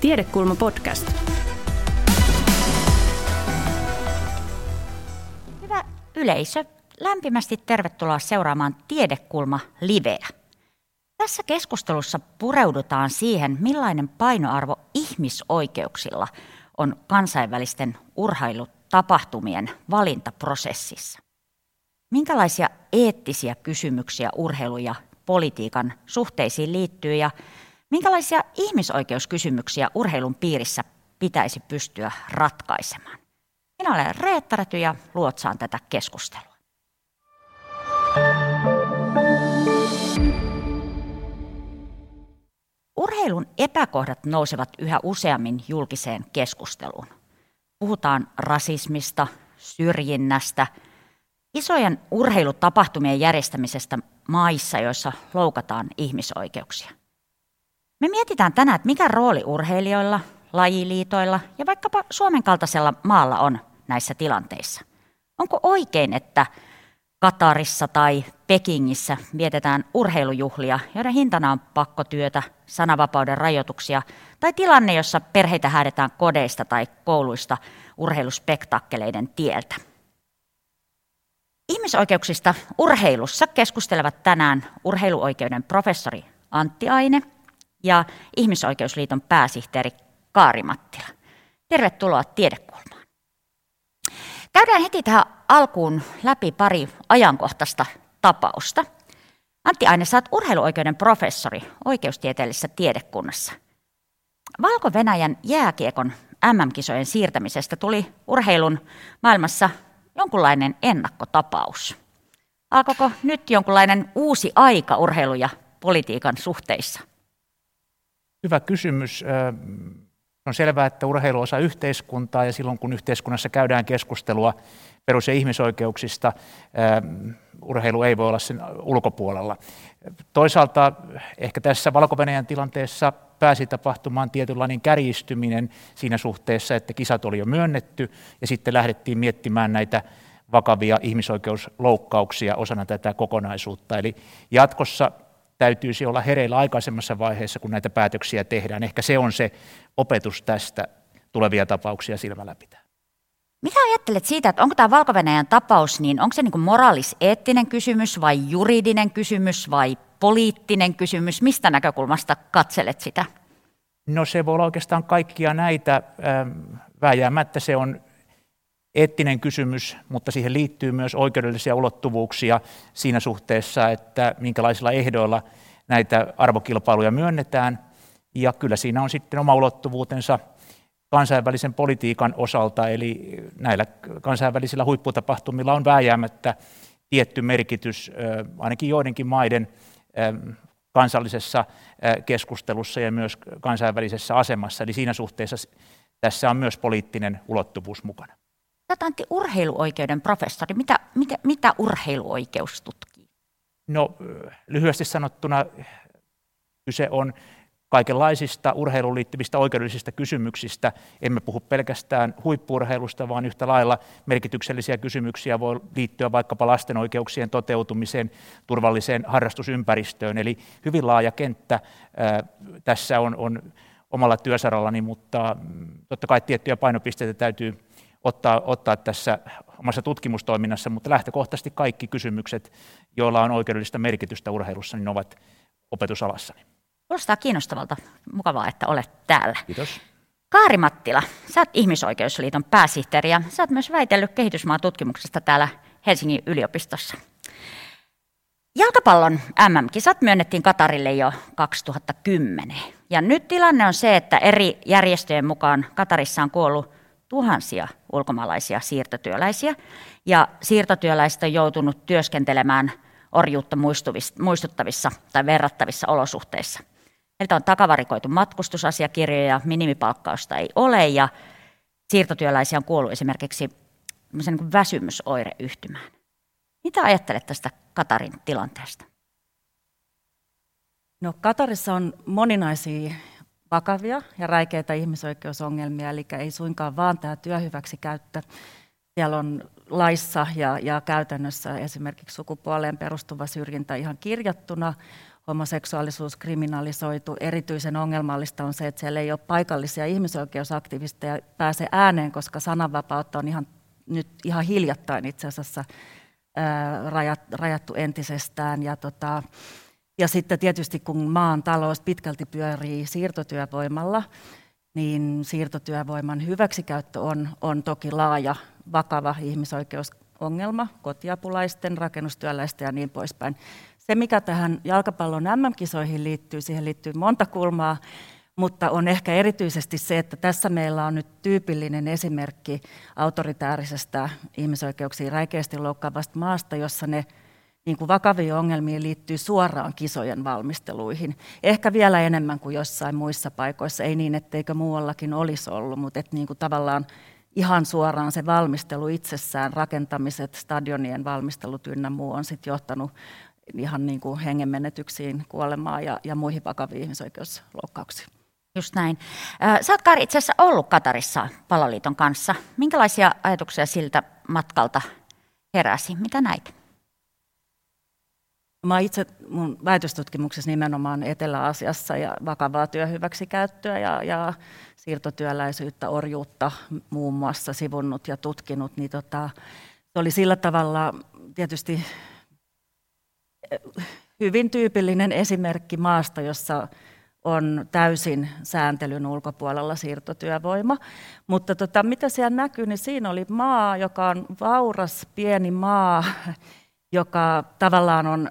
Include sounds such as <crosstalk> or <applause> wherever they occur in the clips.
Tiedekulma podcast. Hyvä yleisö, lämpimästi tervetuloa seuraamaan Tiedekulma liveä. Tässä keskustelussa pureudutaan siihen, millainen painoarvo ihmisoikeuksilla on kansainvälisten urheilutapahtumien valintaprosessissa. Minkälaisia eettisiä kysymyksiä urheilu ja politiikan suhteisiin liittyy ja minkälaisia ihmisoikeuskysymyksiä urheilun piirissä pitäisi pystyä ratkaisemaan? Minä olen Reetta Räty ja luotsaan tätä keskustelua. Urheilun epäkohdat nousevat yhä useammin julkiseen keskusteluun. Puhutaan rasismista, syrjinnästä, isojen urheilutapahtumien järjestämisestä maissa, joissa loukataan ihmisoikeuksia. Me mietitään tänään, että mikä rooli urheilijoilla, lajiliitoilla ja vaikkapa Suomen kaltaisella maalla on näissä tilanteissa. Onko oikein, että Katarissa tai Pekingissä vietetään urheilujuhlia, joiden hintana on pakkotyötä, sananvapauden rajoituksia tai tilanne, jossa perheitä häädetään kodeista tai kouluista urheiluspektakkeleiden tieltä. Ihmisoikeuksista urheilussa keskustelevat tänään urheiluoikeuden professori Antti Aine ja Ihmisoikeusliiton pääsihteeri Kaari Mattila. Tervetuloa Tiedekulmaan. Käydään heti tähän alkuun läpi pari ajankohtaista tapausta. Antti Aine, saat urheiluoikeuden professori oikeustieteellisessä tiedekunnassa. Valko-Venäjän jääkiekon MM-kisojen siirtämisestä tuli urheilun maailmassa jonkunlainen ennakkotapaus. Alkoiko nyt jonkunlainen uusi aika urheilu- ja politiikan suhteissa? Hyvä kysymys. On selvää, että urheilu osa yhteiskuntaa ja silloin kun yhteiskunnassa käydään keskustelua perus- ja ihmisoikeuksista, urheilu ei voi olla sen ulkopuolella. Toisaalta ehkä tässä valko tilanteessa pääsi tapahtumaan tietynlainen kärjistyminen siinä suhteessa, että kisat oli jo myönnetty ja sitten lähdettiin miettimään näitä vakavia ihmisoikeusloukkauksia osana tätä kokonaisuutta. Eli jatkossa täytyisi olla hereillä aikaisemmassa vaiheessa, kun näitä päätöksiä tehdään. Ehkä se on se opetus tästä tulevia tapauksia silmällä pitää. Mitä ajattelet siitä, että onko tämä valko tapaus, niin onko se niin moraaliseettinen kysymys vai juridinen kysymys vai poliittinen kysymys? Mistä näkökulmasta katselet sitä? No se voi olla oikeastaan kaikkia näitä. Vääjäämättä se on eettinen kysymys, mutta siihen liittyy myös oikeudellisia ulottuvuuksia siinä suhteessa, että minkälaisilla ehdoilla näitä arvokilpailuja myönnetään. Ja kyllä siinä on sitten oma ulottuvuutensa kansainvälisen politiikan osalta, eli näillä kansainvälisillä huipputapahtumilla on vääjäämättä tietty merkitys ainakin joidenkin maiden kansallisessa keskustelussa ja myös kansainvälisessä asemassa. Eli siinä suhteessa tässä on myös poliittinen ulottuvuus mukana. Tätä urheiluoikeuden professori. Mitä, mitä, mitä urheiluoikeus tutkii? No lyhyesti sanottuna kyse on kaikenlaisista urheiluun liittyvistä oikeudellisista kysymyksistä. Emme puhu pelkästään huippurheilusta, vaan yhtä lailla merkityksellisiä kysymyksiä voi liittyä vaikkapa lasten oikeuksien toteutumiseen, turvalliseen harrastusympäristöön. Eli hyvin laaja kenttä tässä on, on omalla työsarallani, mutta mm, totta kai tiettyjä painopisteitä täytyy ottaa, ottaa tässä omassa tutkimustoiminnassa, mutta lähtökohtaisesti kaikki kysymykset, joilla on oikeudellista merkitystä urheilussa, niin ovat opetusalassani. Kuulostaa kiinnostavalta. Mukavaa, että olet täällä. Kiitos. Kaari Mattila, sä oot Ihmisoikeusliiton pääsihteeri ja sä oot myös väitellyt kehitysmaatutkimuksesta täällä Helsingin yliopistossa. Jalkapallon MM-kisat myönnettiin Katarille jo 2010. Ja nyt tilanne on se, että eri järjestöjen mukaan Katarissa on kuollut tuhansia ulkomaalaisia siirtotyöläisiä. Ja siirtotyöläiset on joutunut työskentelemään orjuutta muistuttavissa tai verrattavissa olosuhteissa. Heiltä on takavarikoitu matkustusasiakirjoja, minimipalkkausta ei ole ja siirtotyöläisiä on kuollut esimerkiksi niin väsymysoireyhtymään. Mitä ajattelet tästä Katarin tilanteesta? No Katarissa on moninaisia vakavia ja räikeitä ihmisoikeusongelmia, eli ei suinkaan vaan tämä työhyväksikäyttö. Siellä on laissa ja, ja käytännössä esimerkiksi sukupuoleen perustuva syrjintä ihan kirjattuna. homoseksuaalisuus kriminalisoitu. Erityisen ongelmallista on se, että siellä ei ole paikallisia ihmisoikeusaktivisteja pääse ääneen, koska sananvapautta on ihan, nyt ihan hiljattain itse asiassa ää, rajat, rajattu entisestään. Ja, tota, ja sitten tietysti kun maan talous pitkälti pyörii siirtotyövoimalla, niin siirtotyövoiman hyväksikäyttö on, on toki laaja, vakava ihmisoikeusongelma kotiapulaisten, rakennustyöläisten ja niin poispäin. Se, mikä tähän jalkapallon MM-kisoihin liittyy, siihen liittyy monta kulmaa, mutta on ehkä erityisesti se, että tässä meillä on nyt tyypillinen esimerkki autoritäärisestä ihmisoikeuksiin räikeästi loukkaavasta maasta, jossa ne niin kuin vakaviin ongelmiin liittyy suoraan kisojen valmisteluihin. Ehkä vielä enemmän kuin jossain muissa paikoissa, ei niin, etteikö muuallakin olisi ollut, mutta että niin kuin tavallaan ihan suoraan se valmistelu itsessään, rakentamiset, stadionien valmistelut ynnä muu on sitten johtanut ihan niin kuin hengenmenetyksiin, kuolemaan ja, ja muihin vakaviin ihmisoikeusloukkauksiin. Just näin. Sä oot Kari itse asiassa ollut Katarissa Paloliiton kanssa. Minkälaisia ajatuksia siltä matkalta heräsi? Mitä näit? Mä itse mun väitöstutkimuksessa nimenomaan Etelä-Asiassa ja vakavaa työhyväksikäyttöä ja, ja siirtotyöläisyyttä, orjuutta muun muassa sivunnut ja tutkinut, niin tota, se oli sillä tavalla tietysti hyvin tyypillinen esimerkki maasta, jossa on täysin sääntelyn ulkopuolella siirtotyövoima. Mutta tota, mitä siellä näkyy, niin siinä oli maa, joka on vauras, pieni maa, joka tavallaan on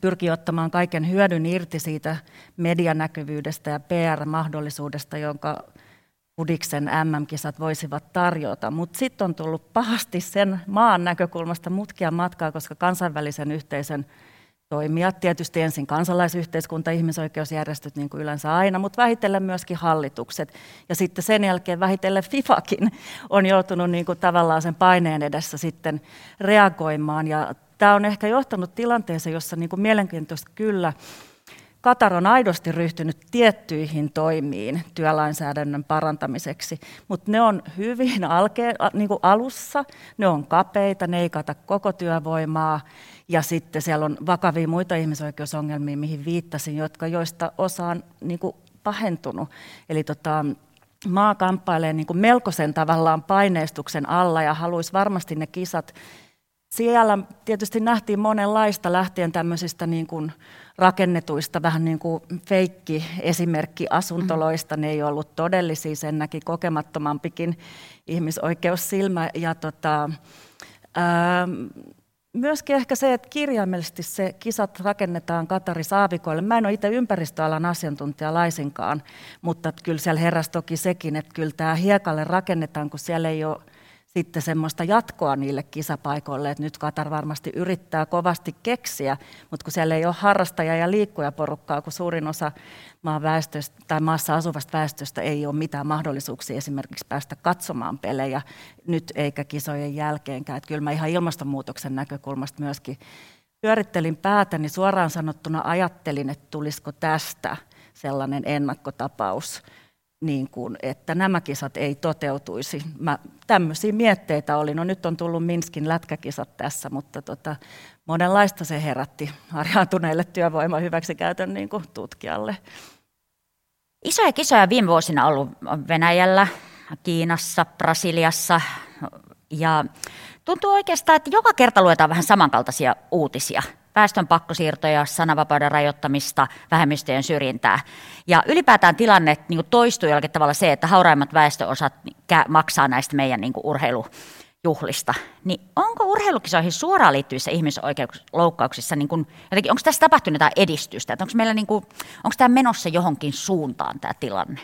pyrkii ottamaan kaiken hyödyn irti siitä medianäkyvyydestä ja PR-mahdollisuudesta, jonka Udiksen MM-kisat voisivat tarjota. Mutta sitten on tullut pahasti sen maan näkökulmasta mutkia matkaa, koska kansainvälisen yhteisön toimijat, tietysti ensin kansalaisyhteiskunta, ihmisoikeusjärjestöt niin kuin yleensä aina, mutta vähitellen myöskin hallitukset. Ja sitten sen jälkeen vähitellen FIFAkin on joutunut niin kuin tavallaan sen paineen edessä sitten reagoimaan. Ja tämä on ehkä johtanut tilanteeseen, jossa niin kuin mielenkiintoista kyllä Katar on aidosti ryhtynyt tiettyihin toimiin työlainsäädännön parantamiseksi, mutta ne on hyvin <laughs> alke, niin kuin alussa, ne on kapeita, ne ei kata koko työvoimaa ja sitten siellä on vakavia muita ihmisoikeusongelmia, mihin viittasin, jotka, joista osa on niin kuin pahentunut. Eli tota, maa kamppailee niin kuin melkoisen tavallaan paineistuksen alla ja haluaisi varmasti ne kisat siellä tietysti nähtiin monenlaista lähtien tämmöisistä niin kuin rakennetuista vähän niin kuin feikki esimerkkiasuntoloista. Ne ei ollut todellisia, sen näki kokemattomampikin ihmisoikeussilmä. Ja tota, ää, myöskin ehkä se, että kirjaimellisesti se kisat rakennetaan Katari Saavikoille. Mä en ole itse ympäristöalan asiantuntija laisinkaan, mutta kyllä siellä heräsi toki sekin, että kyllä tämä hiekalle rakennetaan, kun siellä ei ole sitten semmoista jatkoa niille kisapaikoille, että nyt Katar varmasti yrittää kovasti keksiä, mutta kun siellä ei ole harrastaja- ja liikkujaporukkaa, kun suurin osa maan väestöstä tai maassa asuvasta väestöstä ei ole mitään mahdollisuuksia esimerkiksi päästä katsomaan pelejä nyt eikä kisojen jälkeenkään. Että kyllä mä ihan ilmastonmuutoksen näkökulmasta myöskin pyörittelin päätäni niin suoraan sanottuna ajattelin, että tulisiko tästä sellainen ennakkotapaus, niin kuin, että nämä kisat ei toteutuisi. Mä, tämmöisiä mietteitä oli. No nyt on tullut Minskin lätkäkisat tässä, mutta tota, monenlaista se herätti harjaantuneille työvoiman hyväksikäytön niin kuin tutkijalle. Isoja kisoja viime vuosina ollut Venäjällä, Kiinassa, Brasiliassa ja tuntuu oikeastaan, että joka kerta luetaan vähän samankaltaisia uutisia – väestön pakkosiirtoja, sananvapauden rajoittamista, vähemmistöjen syrjintää. Ja ylipäätään tilanne niin toistuu jollakin tavalla se, että hauraimmat väestöosat maksaa näistä meidän niin urheilujuhlista. Niin onko urheilukisoihin suoraan liittyvissä ihmisoikeusloukkauksissa, niin kuin, jotenkin, onko tässä tapahtunut jotain edistystä? Että onko, meillä niin kuin, onko tämä menossa johonkin suuntaan tämä tilanne?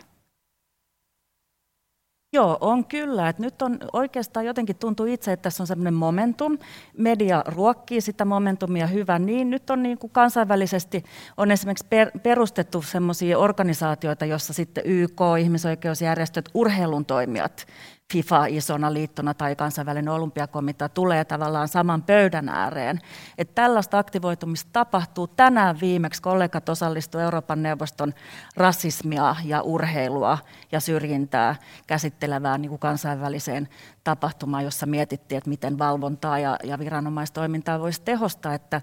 Joo, on kyllä. Et nyt on oikeastaan jotenkin tuntuu itse, että tässä on semmoinen momentum. Media ruokkii sitä momentumia hyvä niin. Nyt on niin kuin kansainvälisesti on esimerkiksi per, perustettu semmoisia organisaatioita, joissa sitten YK, ihmisoikeusjärjestöt, urheilun toimijat FIFA isona liittona tai kansainvälinen olympiakomitea tulee tavallaan saman pöydän ääreen. Et tällaista aktivoitumista tapahtuu. Tänään viimeksi kollegat osallistuivat Euroopan neuvoston rasismia ja urheilua ja syrjintää käsittelevään niin kuin kansainväliseen tapahtumaan, jossa mietittiin, että miten valvontaa ja, ja viranomaistoimintaa voisi tehostaa. Että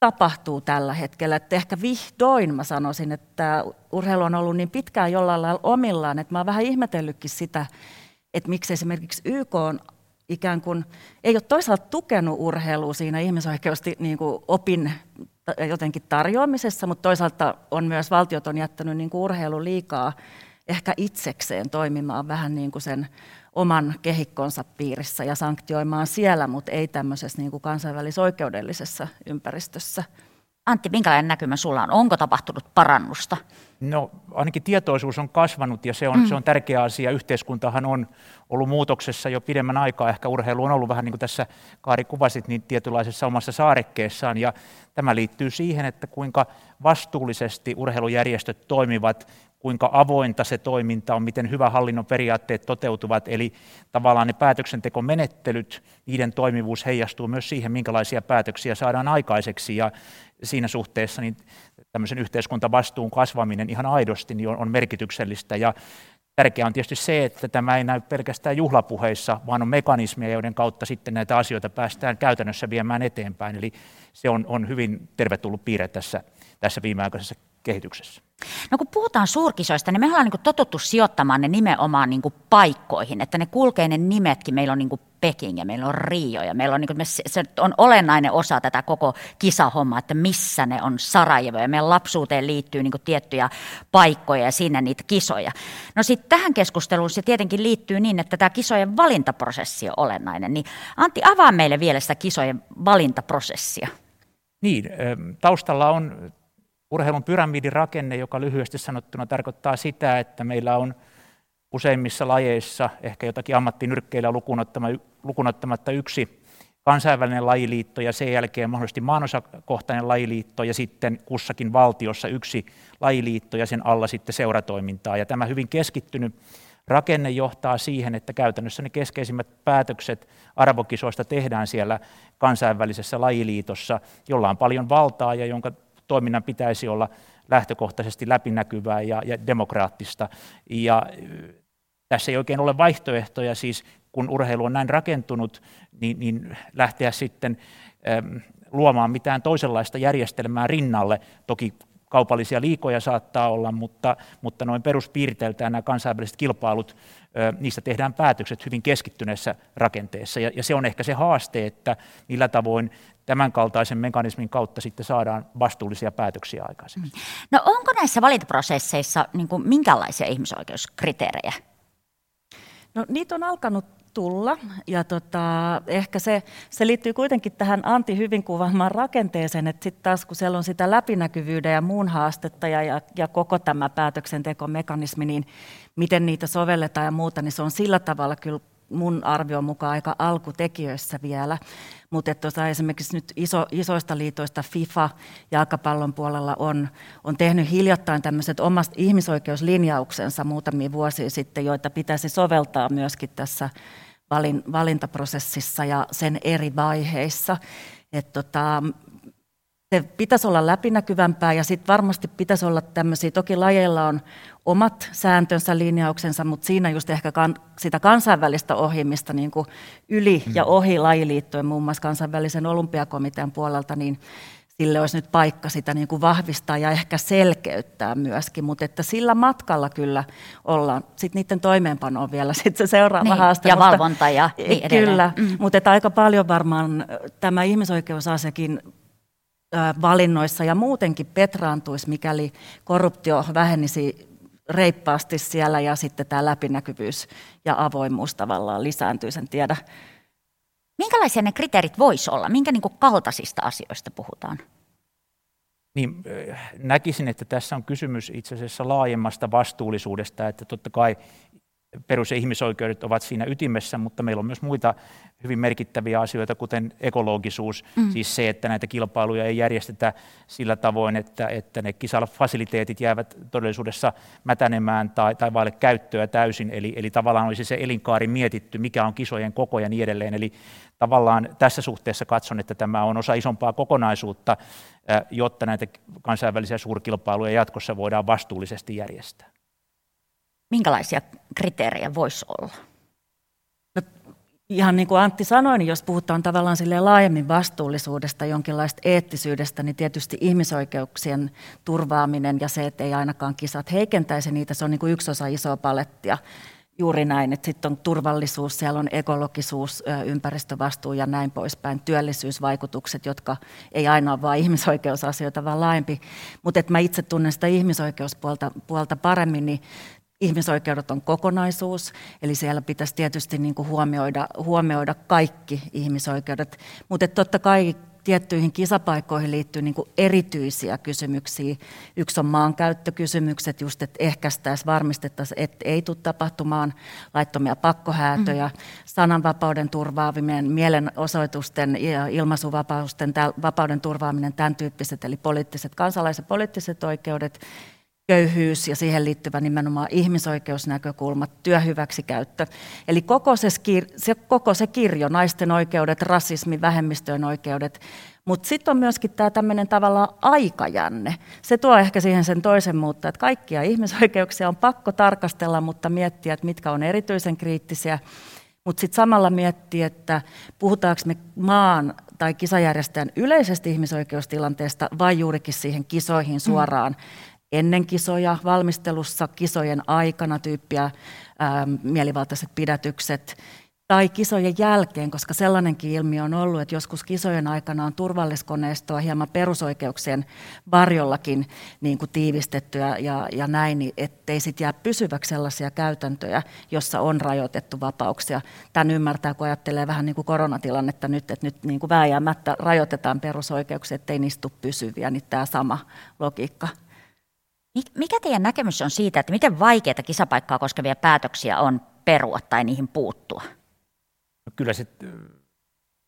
tapahtuu tällä hetkellä. Että ehkä vihdoin mä sanoisin, että urheilu on ollut niin pitkään jollain lailla omillaan, että mä oon vähän ihmetellytkin sitä, että miksi esimerkiksi YK on ikään kuin, ei ole toisaalta tukenut urheilua siinä ihmisoikeusti niin kuin opin jotenkin tarjoamisessa, mutta toisaalta on myös valtiot on jättänyt niin kuin urheilu liikaa ehkä itsekseen toimimaan vähän niin kuin sen oman kehikkonsa piirissä ja sanktioimaan siellä, mutta ei tämmöisessä niin kuin kansainvälisoikeudellisessa ympäristössä. Antti, minkälainen näkymä sulla on? Onko tapahtunut parannusta? No ainakin tietoisuus on kasvanut ja se on, mm. se on tärkeä asia. Yhteiskuntahan on ollut muutoksessa jo pidemmän aikaa. Ehkä urheilu on ollut vähän niin kuin tässä Kaari kuvasit, niin tietynlaisessa omassa saarekkeessaan. Ja tämä liittyy siihen, että kuinka vastuullisesti urheilujärjestöt toimivat kuinka avointa se toiminta on, miten hyvä hallinnon periaatteet toteutuvat, eli tavallaan ne päätöksentekomenettelyt, niiden toimivuus heijastuu myös siihen, minkälaisia päätöksiä saadaan aikaiseksi, ja siinä suhteessa niin tämmöisen yhteiskuntavastuun kasvaminen ihan aidosti niin on, on merkityksellistä, ja Tärkeää on tietysti se, että tämä ei näy pelkästään juhlapuheissa, vaan on mekanismeja, joiden kautta sitten näitä asioita päästään käytännössä viemään eteenpäin. Eli se on, on hyvin tervetullut piirre tässä, tässä viimeaikaisessa kehityksessä. No kun puhutaan suurkisoista, niin me ollaan niin totuttu sijoittamaan ne nimenomaan niin paikkoihin, että ne kulkee ne nimetkin. Meillä on niin Peking ja meillä on Rio ja meillä on, niin kuin, se on olennainen osa tätä koko kisahommaa, että missä ne on Sarajevo ja meidän lapsuuteen liittyy niin tiettyjä paikkoja ja sinne niitä kisoja. No sitten tähän keskusteluun se tietenkin liittyy niin, että tämä kisojen valintaprosessi on olennainen. Niin Antti, avaa meille vielä sitä kisojen valintaprosessia. Niin, taustalla on urheilun pyramidirakenne, joka lyhyesti sanottuna tarkoittaa sitä, että meillä on useimmissa lajeissa, ehkä jotakin ammattinyrkkeillä lukunottamatta yksi kansainvälinen lajiliitto ja sen jälkeen mahdollisesti maanosakohtainen lajiliitto ja sitten kussakin valtiossa yksi lajiliitto ja sen alla sitten seuratoimintaa. Ja tämä hyvin keskittynyt rakenne johtaa siihen, että käytännössä ne keskeisimmät päätökset arvokisoista tehdään siellä kansainvälisessä lajiliitossa, jolla on paljon valtaa ja jonka toiminnan pitäisi olla lähtökohtaisesti läpinäkyvää ja, ja demokraattista. Ja tässä ei oikein ole vaihtoehtoja, siis kun urheilu on näin rakentunut, niin, niin lähteä sitten äm, luomaan mitään toisenlaista järjestelmää rinnalle. Toki kaupallisia liikoja saattaa olla, mutta, mutta noin peruspiirteiltään nämä kansainväliset kilpailut, niistä tehdään päätökset hyvin keskittyneessä rakenteessa. Ja, ja se on ehkä se haaste, että millä tavoin tämän kaltaisen mekanismin kautta sitten saadaan vastuullisia päätöksiä aikaiseksi. Mm. No onko näissä valintaprosesseissa niin kuin minkälaisia ihmisoikeuskriteerejä? No niitä on alkanut tulla. Ja tota, ehkä se, se liittyy kuitenkin tähän Antti hyvin kuvaamaan rakenteeseen, että sitten taas kun siellä on sitä läpinäkyvyyden ja muun haastetta ja, ja, ja koko tämä päätöksentekomekanismi, niin miten niitä sovelletaan ja muuta, niin se on sillä tavalla kyllä mun arvion mukaan aika alkutekijöissä vielä. Mutta tuossa esimerkiksi nyt iso, isoista liitoista FIFA jalkapallon puolella on, on tehnyt hiljattain tämmöiset omat ihmisoikeuslinjauksensa muutamia vuosia sitten, joita pitäisi soveltaa myöskin tässä valin, valintaprosessissa ja sen eri vaiheissa. Et tota, se pitäisi olla läpinäkyvämpää ja sitten varmasti pitäisi olla tämmöisiä, toki lajeilla on omat sääntönsä, linjauksensa, mutta siinä just ehkä kan, sitä kansainvälistä ohimista niin kuin yli ja mm. ohi lajiliittojen, muun muassa kansainvälisen olympiakomitean puolelta, niin sille olisi nyt paikka sitä niin kuin vahvistaa ja ehkä selkeyttää myöskin, mutta että sillä matkalla kyllä ollaan. Sitten niiden toimeenpano on vielä <laughs> sit se seuraava niin, haaste. Ja mutta, valvonta ja niin edelleen. Kyllä, mm. mutta että aika paljon varmaan tämä ihmisoikeusasiakin valinnoissa ja muutenkin petraantuisi, mikäli korruptio vähenisi reippaasti siellä ja sitten tämä läpinäkyvyys ja avoimuus tavallaan lisääntyisi, en tiedä. Minkälaisia ne kriteerit voisi olla? Minkä niin kaltaisista asioista puhutaan? Niin, näkisin, että tässä on kysymys itse asiassa laajemmasta vastuullisuudesta, että totta kai perus- ja ihmisoikeudet ovat siinä ytimessä, mutta meillä on myös muita hyvin merkittäviä asioita, kuten ekologisuus, mm. siis se, että näitä kilpailuja ei järjestetä sillä tavoin, että, että ne kisafasiliteetit jäävät todellisuudessa mätänemään tai, tai vaille käyttöä täysin, eli, eli tavallaan olisi se elinkaari mietitty, mikä on kisojen koko ja niin edelleen, eli tavallaan tässä suhteessa katson, että tämä on osa isompaa kokonaisuutta, jotta näitä kansainvälisiä suurkilpailuja jatkossa voidaan vastuullisesti järjestää. Minkälaisia kriteerejä voisi olla? No, ihan niin kuin Antti sanoi, niin jos puhutaan tavallaan sille laajemmin vastuullisuudesta, jonkinlaista eettisyydestä, niin tietysti ihmisoikeuksien turvaaminen ja se, että ei ainakaan kisat heikentäisi niitä, se on niin kuin yksi osa isoa palettia. Juuri näin, että sitten on turvallisuus, siellä on ekologisuus, ympäristövastuu ja näin poispäin, työllisyysvaikutukset, jotka ei aina ole vain ihmisoikeusasioita, vaan laajempi. Mutta että mä itse tunnen sitä ihmisoikeuspuolta puolta paremmin, niin ihmisoikeudet on kokonaisuus, eli siellä pitäisi tietysti niin kuin huomioida, huomioida kaikki ihmisoikeudet, mutta totta kai tiettyihin kisapaikkoihin liittyy niin kuin erityisiä kysymyksiä. Yksi on maankäyttökysymykset, just että ehkäistäisiin, varmistettaisiin, että ei tule tapahtumaan laittomia pakkohäätöjä, mm. sananvapauden turvaaminen, mielenosoitusten ja ilmaisuvapausten vapauden turvaaminen, tämän tyyppiset, eli poliittiset, kansalaiset poliittiset oikeudet, köyhyys ja siihen liittyvä nimenomaan ihmisoikeusnäkökulmat, työhyväksikäyttö. Eli koko se, se, koko se kirjo, naisten oikeudet, rasismi, vähemmistöjen oikeudet, mutta sitten on myöskin tämä tämmöinen tavallaan aikajänne. Se tuo ehkä siihen sen toisen muutta, että kaikkia ihmisoikeuksia on pakko tarkastella, mutta miettiä, että mitkä on erityisen kriittisiä. Mutta sitten samalla miettiä, että puhutaanko me maan tai kisajärjestäjän yleisestä ihmisoikeustilanteesta vai juurikin siihen kisoihin suoraan. Ennen kisoja, valmistelussa, kisojen aikana tyyppiä, ää, mielivaltaiset pidätykset, tai kisojen jälkeen, koska sellainenkin ilmiö on ollut, että joskus kisojen aikana on turvalliskoneistoa hieman perusoikeuksien varjollakin niin kuin tiivistettyä ja, ja näin, niin ettei sitten jää pysyväksi sellaisia käytäntöjä, jossa on rajoitettu vapauksia. Tämän ymmärtää, kun ajattelee vähän niin kuin koronatilannetta nyt, että nyt niin kuin vääjäämättä rajoitetaan perusoikeuksia, ettei niistä tule pysyviä, niin tämä sama logiikka mikä teidän näkemys on siitä, että miten vaikeita kisapaikkaa koskevia päätöksiä on perua tai niihin puuttua? No kyllä se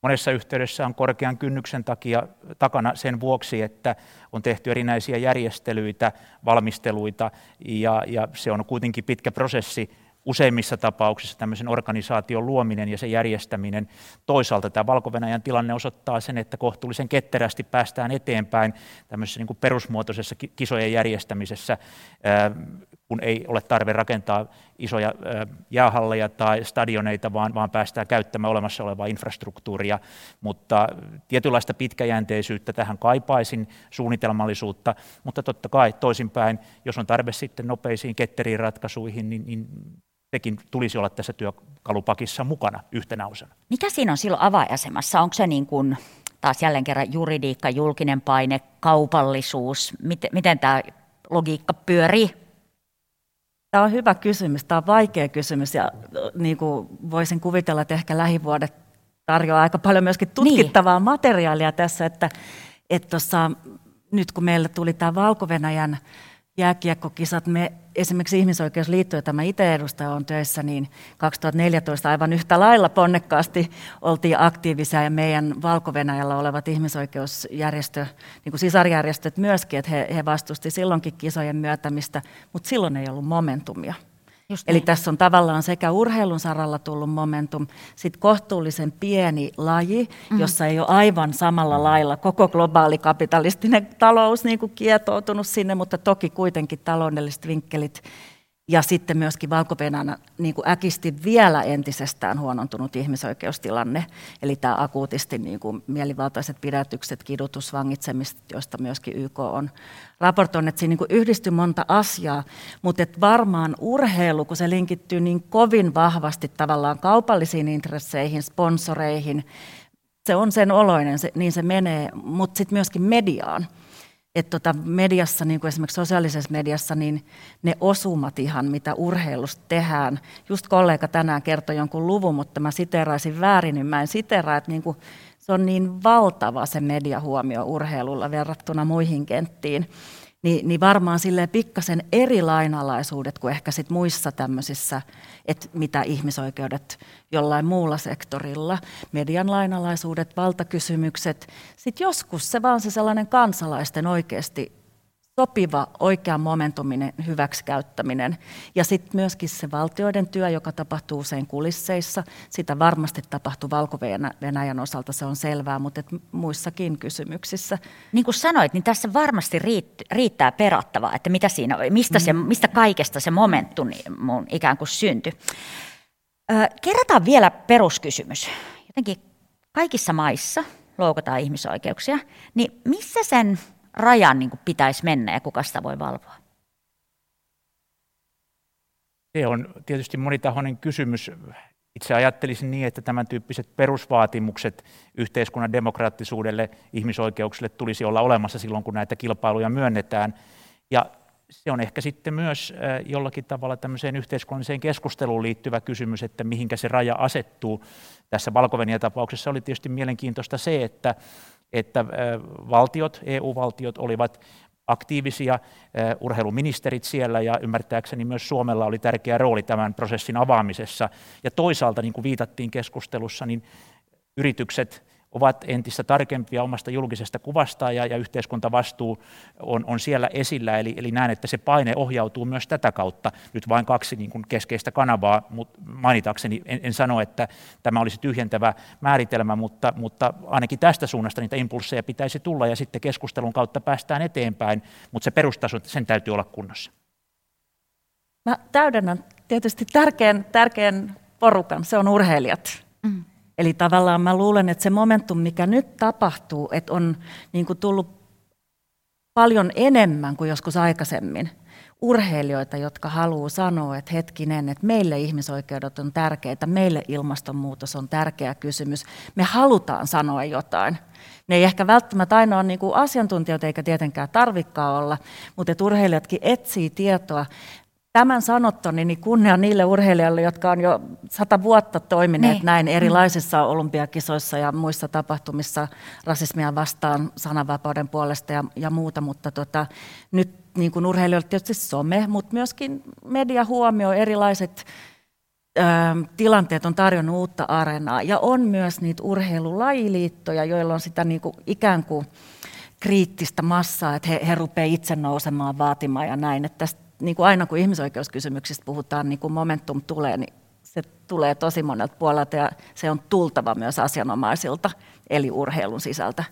monessa yhteydessä on korkean kynnyksen takia takana sen vuoksi, että on tehty erinäisiä järjestelyitä, valmisteluita ja, ja se on kuitenkin pitkä prosessi useimmissa tapauksissa tämmöisen organisaation luominen ja sen järjestäminen. Toisaalta tämä valko tilanne osoittaa sen, että kohtuullisen ketterästi päästään eteenpäin tämmöisessä niin kuin perusmuotoisessa kisojen järjestämisessä, kun ei ole tarve rakentaa isoja jäähalleja tai stadioneita, vaan, vaan päästään käyttämään olemassa olevaa infrastruktuuria. Mutta tietynlaista pitkäjänteisyyttä tähän kaipaisin, suunnitelmallisuutta, mutta totta kai toisinpäin, jos on tarve sitten nopeisiin ketteriin ratkaisuihin, niin, niin sekin tulisi olla tässä työkalupakissa mukana yhtenä osana. Mikä siinä on silloin avainasemassa? Onko se niin kuin taas jälleen kerran juridiikka, julkinen paine, kaupallisuus? Miten, miten tämä logiikka pyörii? Tämä on hyvä kysymys, tämä on vaikea kysymys ja niin kuin voisin kuvitella, että ehkä lähivuodet tarjoaa aika paljon myöskin tutkittavaa niin. materiaalia tässä, että, että tuossa, nyt kun meille tuli tämä Valko-Venäjän jääkiekkokisat, me esimerkiksi ihmisoikeusliitto, jota mä itse edustan on töissä, niin 2014 aivan yhtä lailla ponnekkaasti oltiin aktiivisia ja meidän valko olevat ihmisoikeusjärjestö, niin kuin sisarjärjestöt myöskin, että he, he vastusti silloinkin kisojen myötämistä, mutta silloin ei ollut momentumia. Just Eli niin. tässä on tavallaan sekä urheilun saralla tullut momentum, sitten kohtuullisen pieni laji, mm. jossa ei ole aivan samalla lailla koko globaali kapitalistinen talous niin kuin kietoutunut sinne, mutta toki kuitenkin taloudelliset vinkkelit ja sitten myöskin valko niin kuin äkisti vielä entisestään huonontunut ihmisoikeustilanne, eli tämä akuutisti niin kuin mielivaltaiset pidätykset, kidutus, vangitsemista, joista myöskin YK on raportoinut, että siinä niin kuin yhdistyy monta asiaa, mutta et varmaan urheilu, kun se linkittyy niin kovin vahvasti tavallaan kaupallisiin intresseihin, sponsoreihin, se on sen oloinen, se, niin se menee, mutta sitten myöskin mediaan että tota mediassa, niin kuin esimerkiksi sosiaalisessa mediassa, niin ne osumat ihan, mitä urheilusta tehdään. Just kollega tänään kertoi jonkun luvun, mutta mä siteraisin väärin, niin mä en siteraa, että niin kuin, se on niin valtava se mediahuomio urheilulla verrattuna muihin kenttiin niin, niin varmaan sille pikkasen eri lainalaisuudet kuin ehkä sit muissa tämmöisissä, että mitä ihmisoikeudet jollain muulla sektorilla, median lainalaisuudet, valtakysymykset. Sitten joskus se vaan se sellainen kansalaisten oikeasti sopiva oikean momentumin hyväksikäyttäminen. Ja sitten myöskin se valtioiden työ, joka tapahtuu usein kulisseissa, sitä varmasti tapahtuu Valko-Venäjän osalta, se on selvää, mutta et muissakin kysymyksissä. Niin kuin sanoit, niin tässä varmasti riittää perattavaa, että mitä siinä, mistä, se, mm. mistä kaikesta se momentum ikään kuin syntyi. Kerrataan vielä peruskysymys. Jotenkin kaikissa maissa loukataan ihmisoikeuksia, niin missä sen rajan niin pitäisi mennä ja kuka sitä voi valvoa? Se on tietysti monitahoinen kysymys. Itse ajattelisin niin, että tämän tyyppiset perusvaatimukset yhteiskunnan demokraattisuudelle, ihmisoikeuksille tulisi olla olemassa silloin, kun näitä kilpailuja myönnetään. Ja se on ehkä sitten myös jollakin tavalla tämmöiseen yhteiskunnalliseen keskusteluun liittyvä kysymys, että mihinkä se raja asettuu. Tässä valko tapauksessa oli tietysti mielenkiintoista se, että, että valtiot, EU-valtiot olivat aktiivisia, urheiluministerit siellä ja ymmärtääkseni myös Suomella oli tärkeä rooli tämän prosessin avaamisessa. Ja toisaalta, niin kuin viitattiin keskustelussa, niin yritykset ovat entistä tarkempia omasta julkisesta kuvastaan ja, ja yhteiskuntavastuu on, on siellä esillä. Eli, eli näen, että se paine ohjautuu myös tätä kautta. Nyt vain kaksi niin kuin keskeistä kanavaa, mutta mainitakseni en, en sano, että tämä olisi tyhjentävä määritelmä, mutta, mutta ainakin tästä suunnasta niitä impulseja pitäisi tulla ja sitten keskustelun kautta päästään eteenpäin, mutta se perustaso, sen täytyy olla kunnossa. Mä täydennän tietysti tärkeän, tärkeän porukan, se on urheilijat. Mm. Eli tavallaan mä luulen, että se momentum, mikä nyt tapahtuu, että on niin kuin tullut paljon enemmän kuin joskus aikaisemmin urheilijoita, jotka haluaa sanoa, että hetkinen, että meille ihmisoikeudet on tärkeitä, meille ilmastonmuutos on tärkeä kysymys. Me halutaan sanoa jotain. Ne ei ehkä välttämättä aina ole niin asiantuntijoita eikä tietenkään tarvikkaa olla, mutta urheilijatkin etsii tietoa Tämän sanottoni niin kunnia niille urheilijoille, jotka on jo sata vuotta toimineet niin. näin erilaisissa olympiakisoissa ja muissa tapahtumissa rasismia vastaan, sananvapauden puolesta ja, ja muuta, mutta tota, nyt niin kuin urheilijoille tietysti some, mutta myöskin media huomioi erilaiset tilanteet on tarjonnut uutta areenaa. Ja on myös niitä urheilulajiliittoja, joilla on sitä niin kuin ikään kuin kriittistä massaa, että he, he rupeavat itse nousemaan vaatimaan ja näin, että tästä niin kuin aina kun ihmisoikeuskysymyksistä puhutaan, niin kun momentum tulee, niin se tulee tosi monelta puolelta ja se on tultava myös asianomaisilta, eli urheilun sisältä.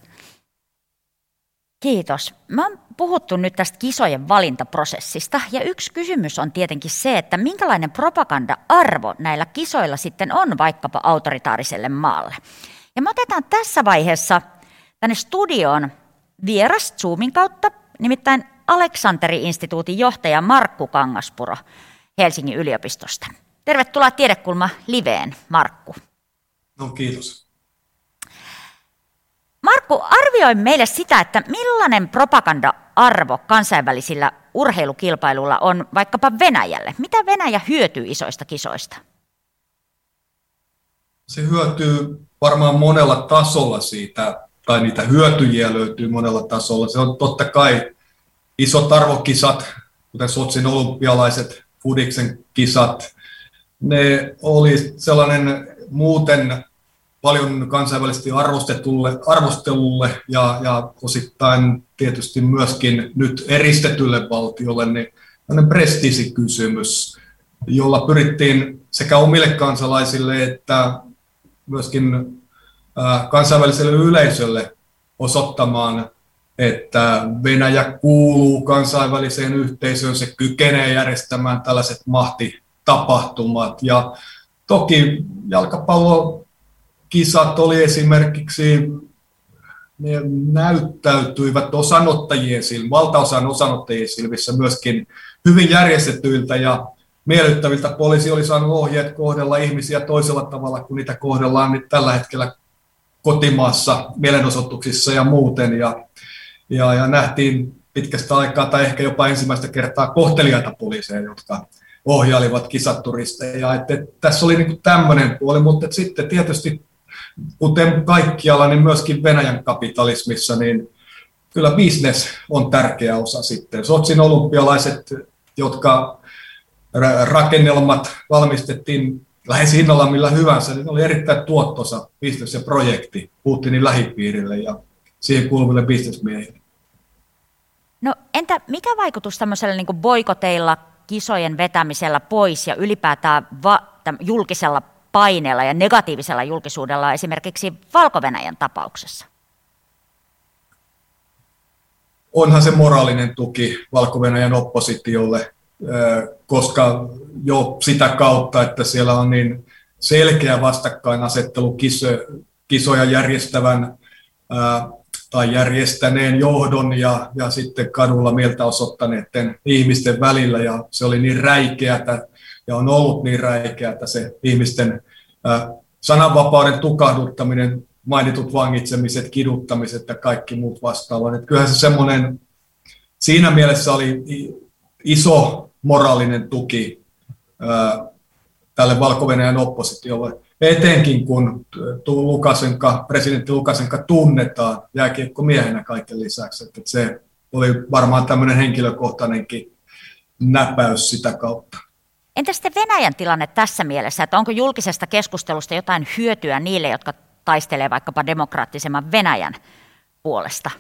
Kiitos. Mä oon puhuttu nyt tästä kisojen valintaprosessista ja yksi kysymys on tietenkin se, että minkälainen propaganda-arvo näillä kisoilla sitten on vaikkapa autoritaariselle maalle. Ja me otetaan tässä vaiheessa tänne studioon vieras Zoomin kautta, nimittäin Aleksanteri-instituutin johtaja Markku Kangaspuro Helsingin yliopistosta. Tervetuloa Tiedekulma Liveen, Markku. No kiitos. Markku, arvioi meille sitä, että millainen propaganda-arvo kansainvälisillä urheilukilpailuilla on vaikkapa Venäjälle. Mitä Venäjä hyötyy isoista kisoista? Se hyötyy varmaan monella tasolla siitä, tai niitä hyötyjiä löytyy monella tasolla. Se on totta kai isot arvokisat, kuten Sotsin olympialaiset, Fudiksen kisat, ne oli sellainen muuten paljon kansainvälisesti arvostetulle, arvostelulle ja, ja osittain tietysti myöskin nyt eristetylle valtiolle niin prestiisikysymys, jolla pyrittiin sekä omille kansalaisille että myöskin kansainväliselle yleisölle osoittamaan että Venäjä kuuluu kansainväliseen yhteisöön, se kykenee järjestämään tällaiset mahtitapahtumat. Ja toki jalkapallokisat oli esimerkiksi, ne näyttäytyivät osanottajien silmissä, valtaosan osanottajien silmissä myöskin hyvin järjestetyiltä ja miellyttäviltä. Poliisi oli saanut ohjeet kohdella ihmisiä toisella tavalla kuin niitä kohdellaan nyt tällä hetkellä kotimaassa mielenosoituksissa ja muuten. Ja ja, ja nähtiin pitkästä aikaa tai ehkä jopa ensimmäistä kertaa kohteliaita poliiseja, jotka ohjailivat kisaturisteja. Että, että tässä oli niin tämmöinen puoli, mutta sitten tietysti kuten kaikkialla, niin myöskin Venäjän kapitalismissa, niin kyllä business on tärkeä osa sitten. Sotsin olympialaiset, jotka rakennelmat valmistettiin lähes hinnalla millä hyvänsä, niin oli erittäin tuottosa business ja projekti Putinin lähipiirille ja siihen kuuluville bisnesmiehille. No entä mikä vaikutus tämmöisellä niin kuin boikoteilla, kisojen vetämisellä pois ja ylipäätään va- julkisella paineella ja negatiivisella julkisuudella esimerkiksi valko tapauksessa? Onhan se moraalinen tuki valko oppositiolle, koska jo sitä kautta, että siellä on niin selkeä vastakkainasettelu kiso, kisoja järjestävän tai järjestäneen johdon ja, ja sitten kadulla mieltä osoittaneiden ihmisten välillä. Ja se oli niin räikeätä ja on ollut niin räikeätä se ihmisten ää, sananvapauden tukahduttaminen, mainitut vangitsemiset, kiduttamiset ja kaikki muut vastaavat. Että kyllähän se semmoinen, siinä mielessä oli iso moraalinen tuki ää, tälle valko oppositiolle, etenkin kun Lukasenka, presidentti Lukasenka tunnetaan jääkiekkomiehenä kaiken lisäksi. Että se oli varmaan tämmöinen henkilökohtainenkin näpäys sitä kautta. Entä sitten Venäjän tilanne tässä mielessä, että onko julkisesta keskustelusta jotain hyötyä niille, jotka taistelee vaikkapa demokraattisemman Venäjän puolesta?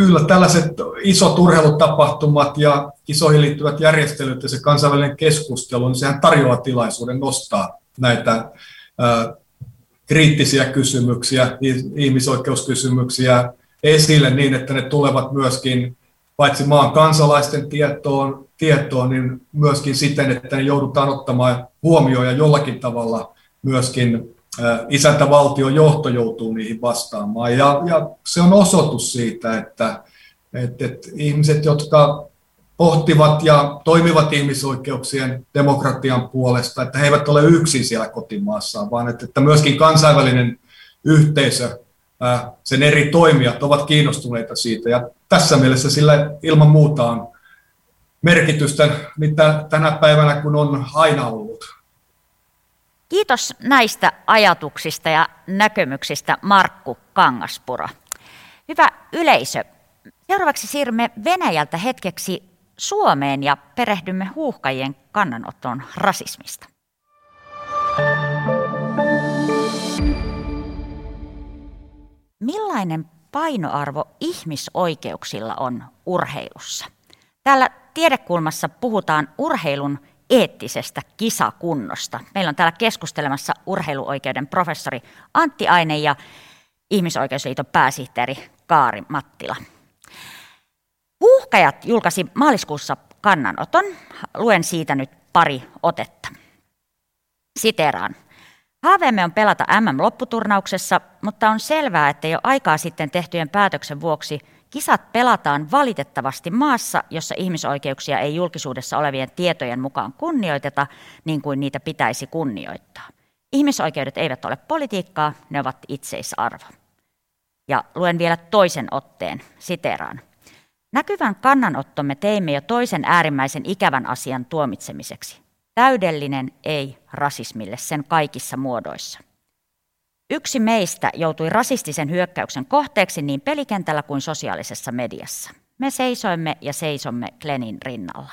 Kyllä tällaiset isot urheilutapahtumat ja isoihin liittyvät järjestelyt ja se kansainvälinen keskustelu, niin sehän tarjoaa tilaisuuden nostaa näitä ää, kriittisiä kysymyksiä, ihmisoikeuskysymyksiä esille niin, että ne tulevat myöskin paitsi maan kansalaisten tietoon, tietoon niin myöskin siten, että ne joudutaan ottamaan huomioon ja jollakin tavalla myöskin isäntävaltion johto joutuu niihin vastaamaan. Ja, ja se on osoitus siitä, että, että, että ihmiset, jotka pohtivat ja toimivat ihmisoikeuksien demokratian puolesta, että he eivät ole yksin siellä kotimaassaan, vaan että, että myöskin kansainvälinen yhteisö, sen eri toimijat ovat kiinnostuneita siitä. Ja tässä mielessä sillä ilman muuta on merkitystä mitä tänä päivänä, kun on aina ollut. Kiitos näistä ajatuksista ja näkemyksistä Markku Kangaspuro. Hyvä yleisö, seuraavaksi siirrymme Venäjältä hetkeksi Suomeen ja perehdymme huuhkajien kannanottoon rasismista. Millainen painoarvo ihmisoikeuksilla on urheilussa? Täällä tiedekulmassa puhutaan urheilun eettisestä kisakunnosta. Meillä on täällä keskustelemassa urheiluoikeuden professori Antti Aine ja Ihmisoikeusliiton pääsihteeri Kaari Mattila. Huuhkajat julkaisi maaliskuussa kannanoton. Luen siitä nyt pari otetta. Siteraan. Haaveemme on pelata MM-lopputurnauksessa, mutta on selvää, että jo aikaa sitten tehtyjen päätöksen vuoksi kisat pelataan valitettavasti maassa, jossa ihmisoikeuksia ei julkisuudessa olevien tietojen mukaan kunnioiteta niin kuin niitä pitäisi kunnioittaa. Ihmisoikeudet eivät ole politiikkaa, ne ovat itseisarvo. Ja luen vielä toisen otteen, siteraan. Näkyvän kannanottomme teimme jo toisen äärimmäisen ikävän asian tuomitsemiseksi. Täydellinen ei rasismille sen kaikissa muodoissa. Yksi meistä joutui rasistisen hyökkäyksen kohteeksi niin pelikentällä kuin sosiaalisessa mediassa. Me seisoimme ja seisomme Glenin rinnalla.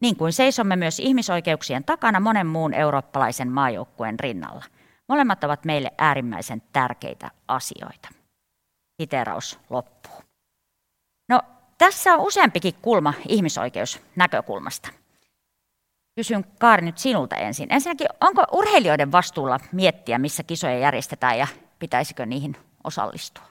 Niin kuin seisomme myös ihmisoikeuksien takana monen muun eurooppalaisen maajoukkueen rinnalla. Molemmat ovat meille äärimmäisen tärkeitä asioita. Siteraus loppuu. No, tässä on useampikin kulma ihmisoikeusnäkökulmasta. Kysyn Kaari nyt sinulta ensin. Ensinnäkin, onko urheilijoiden vastuulla miettiä, missä kisoja järjestetään ja pitäisikö niihin osallistua?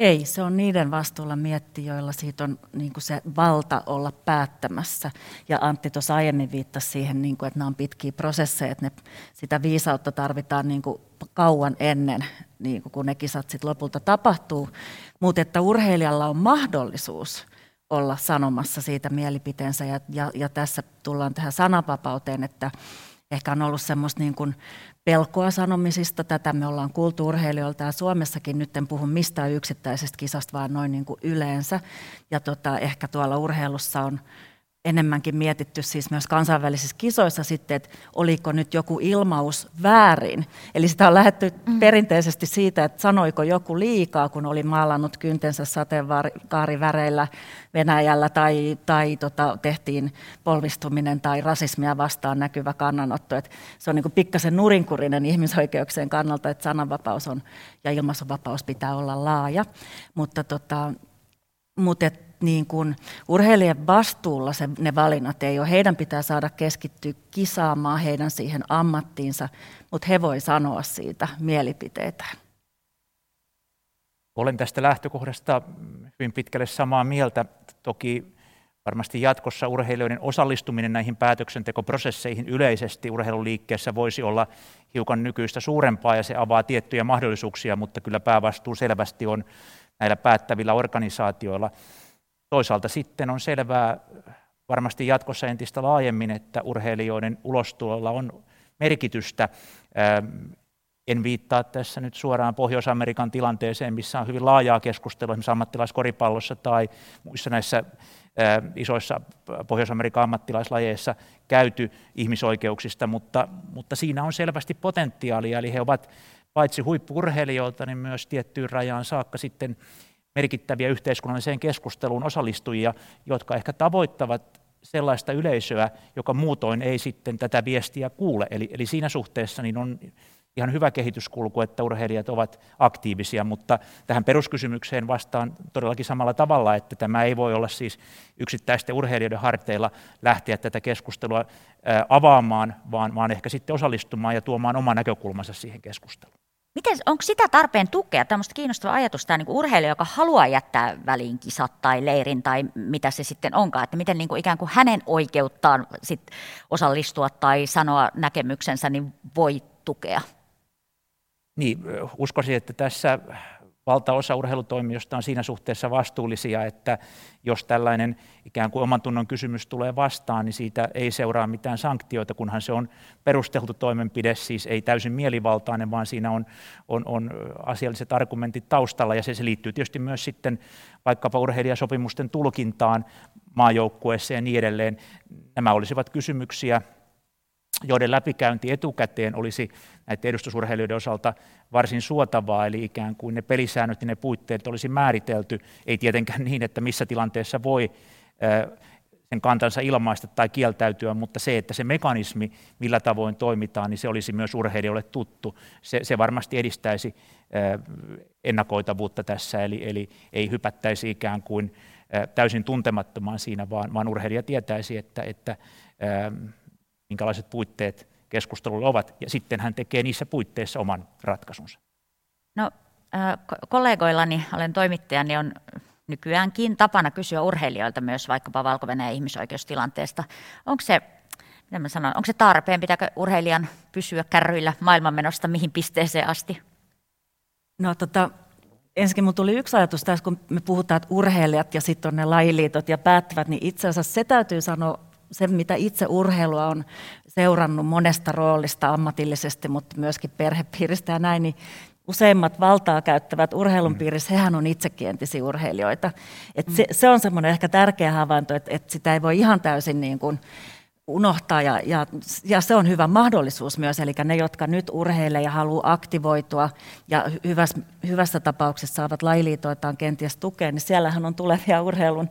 Ei, se on niiden vastuulla miettiä, joilla siitä on niin kuin se valta olla päättämässä. Ja Antti tuossa aiemmin viittasi siihen, niin kuin, että nämä on pitkiä prosesseja, että ne, sitä viisautta tarvitaan niin kuin kauan ennen, niin kuin, kun ne kisat sit lopulta tapahtuu. Mutta että urheilijalla on mahdollisuus olla sanomassa siitä mielipiteensä. Ja, ja, ja tässä tullaan tähän sananvapauteen, että ehkä on ollut semmoista niin kuin pelkoa sanomisista. Tätä me ollaan kuultu urheilijoilta ja Suomessakin nyt en puhu mistään yksittäisestä kisasta, vaan noin niin kuin yleensä. Ja tota, ehkä tuolla urheilussa on enemmänkin mietitty siis myös kansainvälisissä kisoissa sitten, että oliko nyt joku ilmaus väärin. Eli sitä on lähdetty mm. perinteisesti siitä, että sanoiko joku liikaa, kun oli maalannut kyntensä sateenkaariväreillä Venäjällä tai, tai tota, tehtiin polvistuminen tai rasismia vastaan näkyvä kannanotto. Että se on niin pikkasen nurinkurinen ihmisoikeuksien kannalta, että sananvapaus on ja ilmaisuvapaus pitää olla laaja. Mutta, tota, mutta et, niin kuin urheilijan vastuulla se, ne valinnat ei ole. Heidän pitää saada keskittyä kisaamaan heidän siihen ammattiinsa, mutta he voi sanoa siitä mielipiteitään. Olen tästä lähtökohdasta hyvin pitkälle samaa mieltä. Toki varmasti jatkossa urheilijoiden osallistuminen näihin päätöksentekoprosesseihin yleisesti urheiluliikkeessä voisi olla hiukan nykyistä suurempaa ja se avaa tiettyjä mahdollisuuksia, mutta kyllä päävastuu selvästi on näillä päättävillä organisaatioilla. Toisaalta sitten on selvää varmasti jatkossa entistä laajemmin, että urheilijoiden ulostulolla on merkitystä. En viittaa tässä nyt suoraan Pohjois-Amerikan tilanteeseen, missä on hyvin laajaa keskustelua esimerkiksi ammattilaiskoripallossa tai muissa näissä isoissa Pohjois-Amerikan ammattilaislajeissa käyty ihmisoikeuksista, mutta, mutta siinä on selvästi potentiaalia, eli he ovat paitsi huippurheilijoilta, niin myös tiettyyn rajaan saakka sitten merkittäviä yhteiskunnalliseen keskusteluun osallistujia, jotka ehkä tavoittavat sellaista yleisöä, joka muutoin ei sitten tätä viestiä kuule. Eli, eli siinä suhteessa niin on ihan hyvä kehityskulku, että urheilijat ovat aktiivisia, mutta tähän peruskysymykseen vastaan todellakin samalla tavalla, että tämä ei voi olla siis yksittäisten urheilijoiden harteilla lähteä tätä keskustelua avaamaan, vaan, vaan ehkä sitten osallistumaan ja tuomaan oma näkökulmansa siihen keskusteluun. Miten, onko sitä tarpeen tukea, tämmöistä kiinnostavaa ajatusta, niin urheilija, joka haluaa jättää väliin kisat tai leirin tai mitä se sitten onkaan, että miten niin kuin ikään kuin hänen oikeuttaan sit osallistua tai sanoa näkemyksensä niin voi tukea? Niin, uskoisin, että tässä valtaosa urheilutoimijoista on siinä suhteessa vastuullisia, että jos tällainen ikään kuin oman tunnon kysymys tulee vastaan, niin siitä ei seuraa mitään sanktioita, kunhan se on perusteltu toimenpide, siis ei täysin mielivaltainen, vaan siinä on, on, on asialliset argumentit taustalla, ja se, se liittyy tietysti myös sitten vaikkapa urheilijasopimusten tulkintaan maajoukkueessa ja niin edelleen. Nämä olisivat kysymyksiä, joiden läpikäynti etukäteen olisi näiden edustusurheilijoiden osalta varsin suotavaa, eli ikään kuin ne pelisäännöt ja ne puitteet olisi määritelty, ei tietenkään niin, että missä tilanteessa voi sen kantansa ilmaista tai kieltäytyä, mutta se, että se mekanismi, millä tavoin toimitaan, niin se olisi myös urheilijoille tuttu. Se, se varmasti edistäisi ennakoitavuutta tässä, eli, eli ei hypättäisi ikään kuin täysin tuntemattomaan siinä, vaan, vaan urheilija tietäisi, että, että minkälaiset puitteet keskustelulle ovat, ja sitten hän tekee niissä puitteissa oman ratkaisunsa. No, kollegoillani, olen toimittaja, niin on nykyäänkin tapana kysyä urheilijoilta myös vaikkapa valko ihmisoikeustilanteesta. Onko se, mitä mä sanon, onko se tarpeen, pitääkö urheilijan pysyä kärryillä maailmanmenosta mihin pisteeseen asti? No tota, ensinnäkin minulla tuli yksi ajatus tässä, kun me puhutaan, että urheilijat ja sitten on ne lajiliitot ja päättävät, niin itse asiassa se täytyy sanoa se, mitä itse urheilua on seurannut monesta roolista ammatillisesti, mutta myöskin perhepiiristä ja näin, niin useimmat valtaa käyttävät urheilun mm. piirissä, hehän on itsekin entisiä urheilijoita. Et se, se on semmoinen ehkä tärkeä havainto, että, että sitä ei voi ihan täysin niin kuin unohtaa ja, ja, ja se on hyvä mahdollisuus myös, eli ne, jotka nyt urheilee ja haluaa aktivoitua ja hyvässä, hyvässä tapauksessa saavat lajiliitoitaan kenties tukea, niin siellähän on tulevia urheilun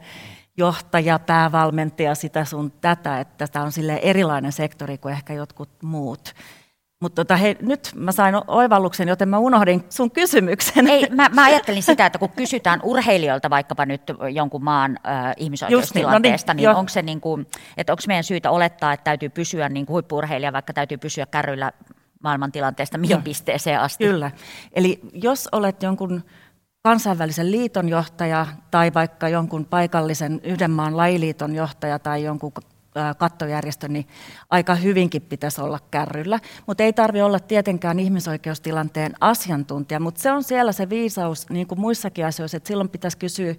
johtaja, päävalmentaja, sitä sun tätä, että tämä on sille erilainen sektori kuin ehkä jotkut muut. Mutta tota, hei, nyt mä sain oivalluksen, joten mä unohdin sun kysymyksen. Ei, mä, mä ajattelin <laughs> sitä, että kun kysytään urheilijoilta vaikkapa nyt jonkun maan äh, ihmisoikeustilanteesta, niin, no niin, niin onko se niin kuin, että onko meidän syytä olettaa, että täytyy pysyä niin kuin huippuurheilija, vaikka täytyy pysyä kärryillä maailmantilanteesta mihin pisteeseen asti? Kyllä. Eli jos olet jonkun kansainvälisen liiton johtaja tai vaikka jonkun paikallisen yhden maan lajiliiton johtaja tai jonkun kattojärjestön, niin aika hyvinkin pitäisi olla kärryllä. Mutta ei tarvi olla tietenkään ihmisoikeustilanteen asiantuntija, mutta se on siellä se viisaus, niin kuin muissakin asioissa, että silloin pitäisi kysyä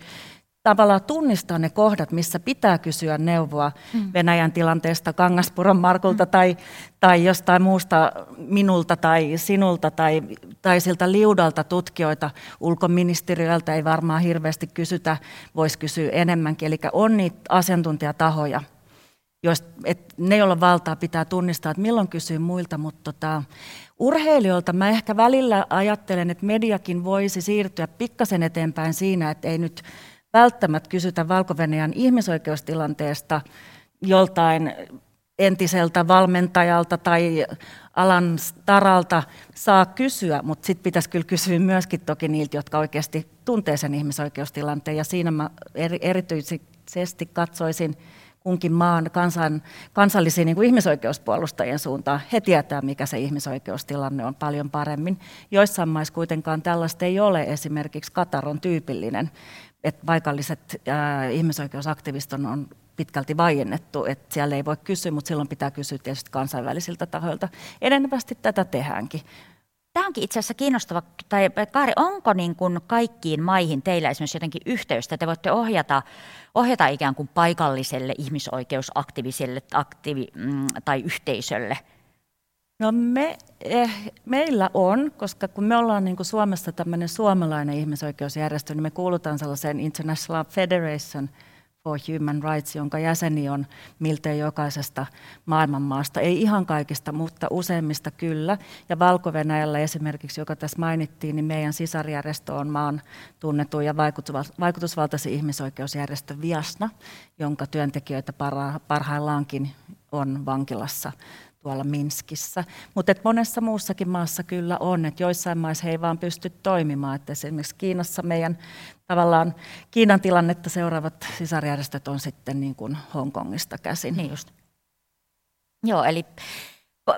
tavallaan tunnistaa ne kohdat, missä pitää kysyä neuvoa mm. Venäjän tilanteesta Kangaspuron Markulta mm. tai, tai jostain muusta minulta tai sinulta tai, tai siltä liudalta tutkijoita ulkoministeriöltä ei varmaan hirveästi kysytä, voisi kysyä enemmänkin. Eli on niitä asiantuntijatahoja, joista, et ne, joilla valtaa pitää tunnistaa, että milloin kysyy muilta, mutta tota, urheilijoilta mä ehkä välillä ajattelen, että mediakin voisi siirtyä pikkasen eteenpäin siinä, että ei nyt välttämättä kysytä valko ihmisoikeustilanteesta joltain entiseltä valmentajalta tai alan staralta saa kysyä, mutta sitten pitäisi kyllä kysyä myöskin toki niiltä, jotka oikeasti tuntee sen ihmisoikeustilanteen. Ja siinä mä erityisesti katsoisin kunkin maan kansan, kansallisiin niin kuin ihmisoikeuspuolustajien suuntaan. He tietää, mikä se ihmisoikeustilanne on paljon paremmin. Joissain maissa kuitenkaan tällaista ei ole. Esimerkiksi Katar on tyypillinen että paikalliset ää, ihmisoikeusaktivistit on pitkälti vaiennettu, että siellä ei voi kysyä, mutta silloin pitää kysyä tietysti kansainvälisiltä tahoilta. Enenevästi tätä tehdäänkin. Tämä onkin itse asiassa kiinnostava, tai Kaari, onko niin kuin kaikkiin maihin teillä esimerkiksi jotenkin yhteystä, te voitte ohjata, ohjata ikään kuin paikalliselle ihmisoikeusaktiviselle aktiivi, mm, tai yhteisölle? No me, eh, meillä on, koska kun me ollaan niin kuin Suomessa tämmöinen suomalainen ihmisoikeusjärjestö, niin me kuulutaan sellaiseen International Federation – for Human Rights, jonka jäseni on miltei jokaisesta maailmanmaasta. Ei ihan kaikista, mutta useimmista kyllä. Ja valko esimerkiksi, joka tässä mainittiin, niin meidän sisarjärjestö on maan tunnettu ja vaikutusvaltaisin ihmisoikeusjärjestö Viasna, jonka työntekijöitä parhaillaankin on vankilassa tuolla Minskissä. Mutta monessa muussakin maassa kyllä on, että joissain maissa he ei vaan pysty toimimaan. Et esimerkiksi Kiinassa meidän tavallaan Kiinan tilannetta seuraavat sisarjärjestöt on sitten niin kuin Hongkongista käsin. Niin just. Joo, eli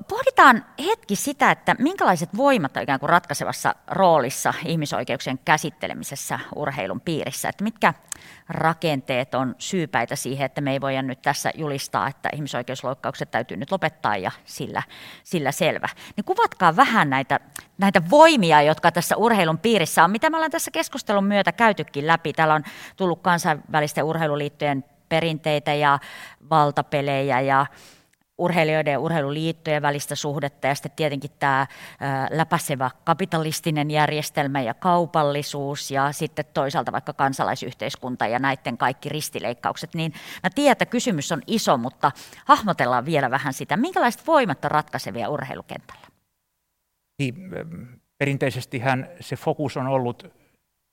Pohditaan hetki sitä, että minkälaiset voimat on ikään kuin ratkaisevassa roolissa ihmisoikeuksien käsittelemisessä urheilun piirissä. Että mitkä rakenteet on syypäitä siihen, että me ei voida nyt tässä julistaa, että ihmisoikeusloukkaukset täytyy nyt lopettaa ja sillä, sillä selvä. Niin kuvatkaa vähän näitä, näitä voimia, jotka tässä urheilun piirissä on, mitä me ollaan tässä keskustelun myötä käytykin läpi. Täällä on tullut kansainvälisten urheiluliittojen perinteitä ja valtapelejä ja urheilijoiden ja urheiluliittojen välistä suhdetta ja sitten tietenkin tämä läpäisevä kapitalistinen järjestelmä ja kaupallisuus ja sitten toisaalta vaikka kansalaisyhteiskunta ja näiden kaikki ristileikkaukset, niin mä tiedän, että kysymys on iso, mutta hahmotellaan vielä vähän sitä, minkälaiset voimat on ratkaisevia urheilukentällä? Niin, perinteisestihän se fokus on ollut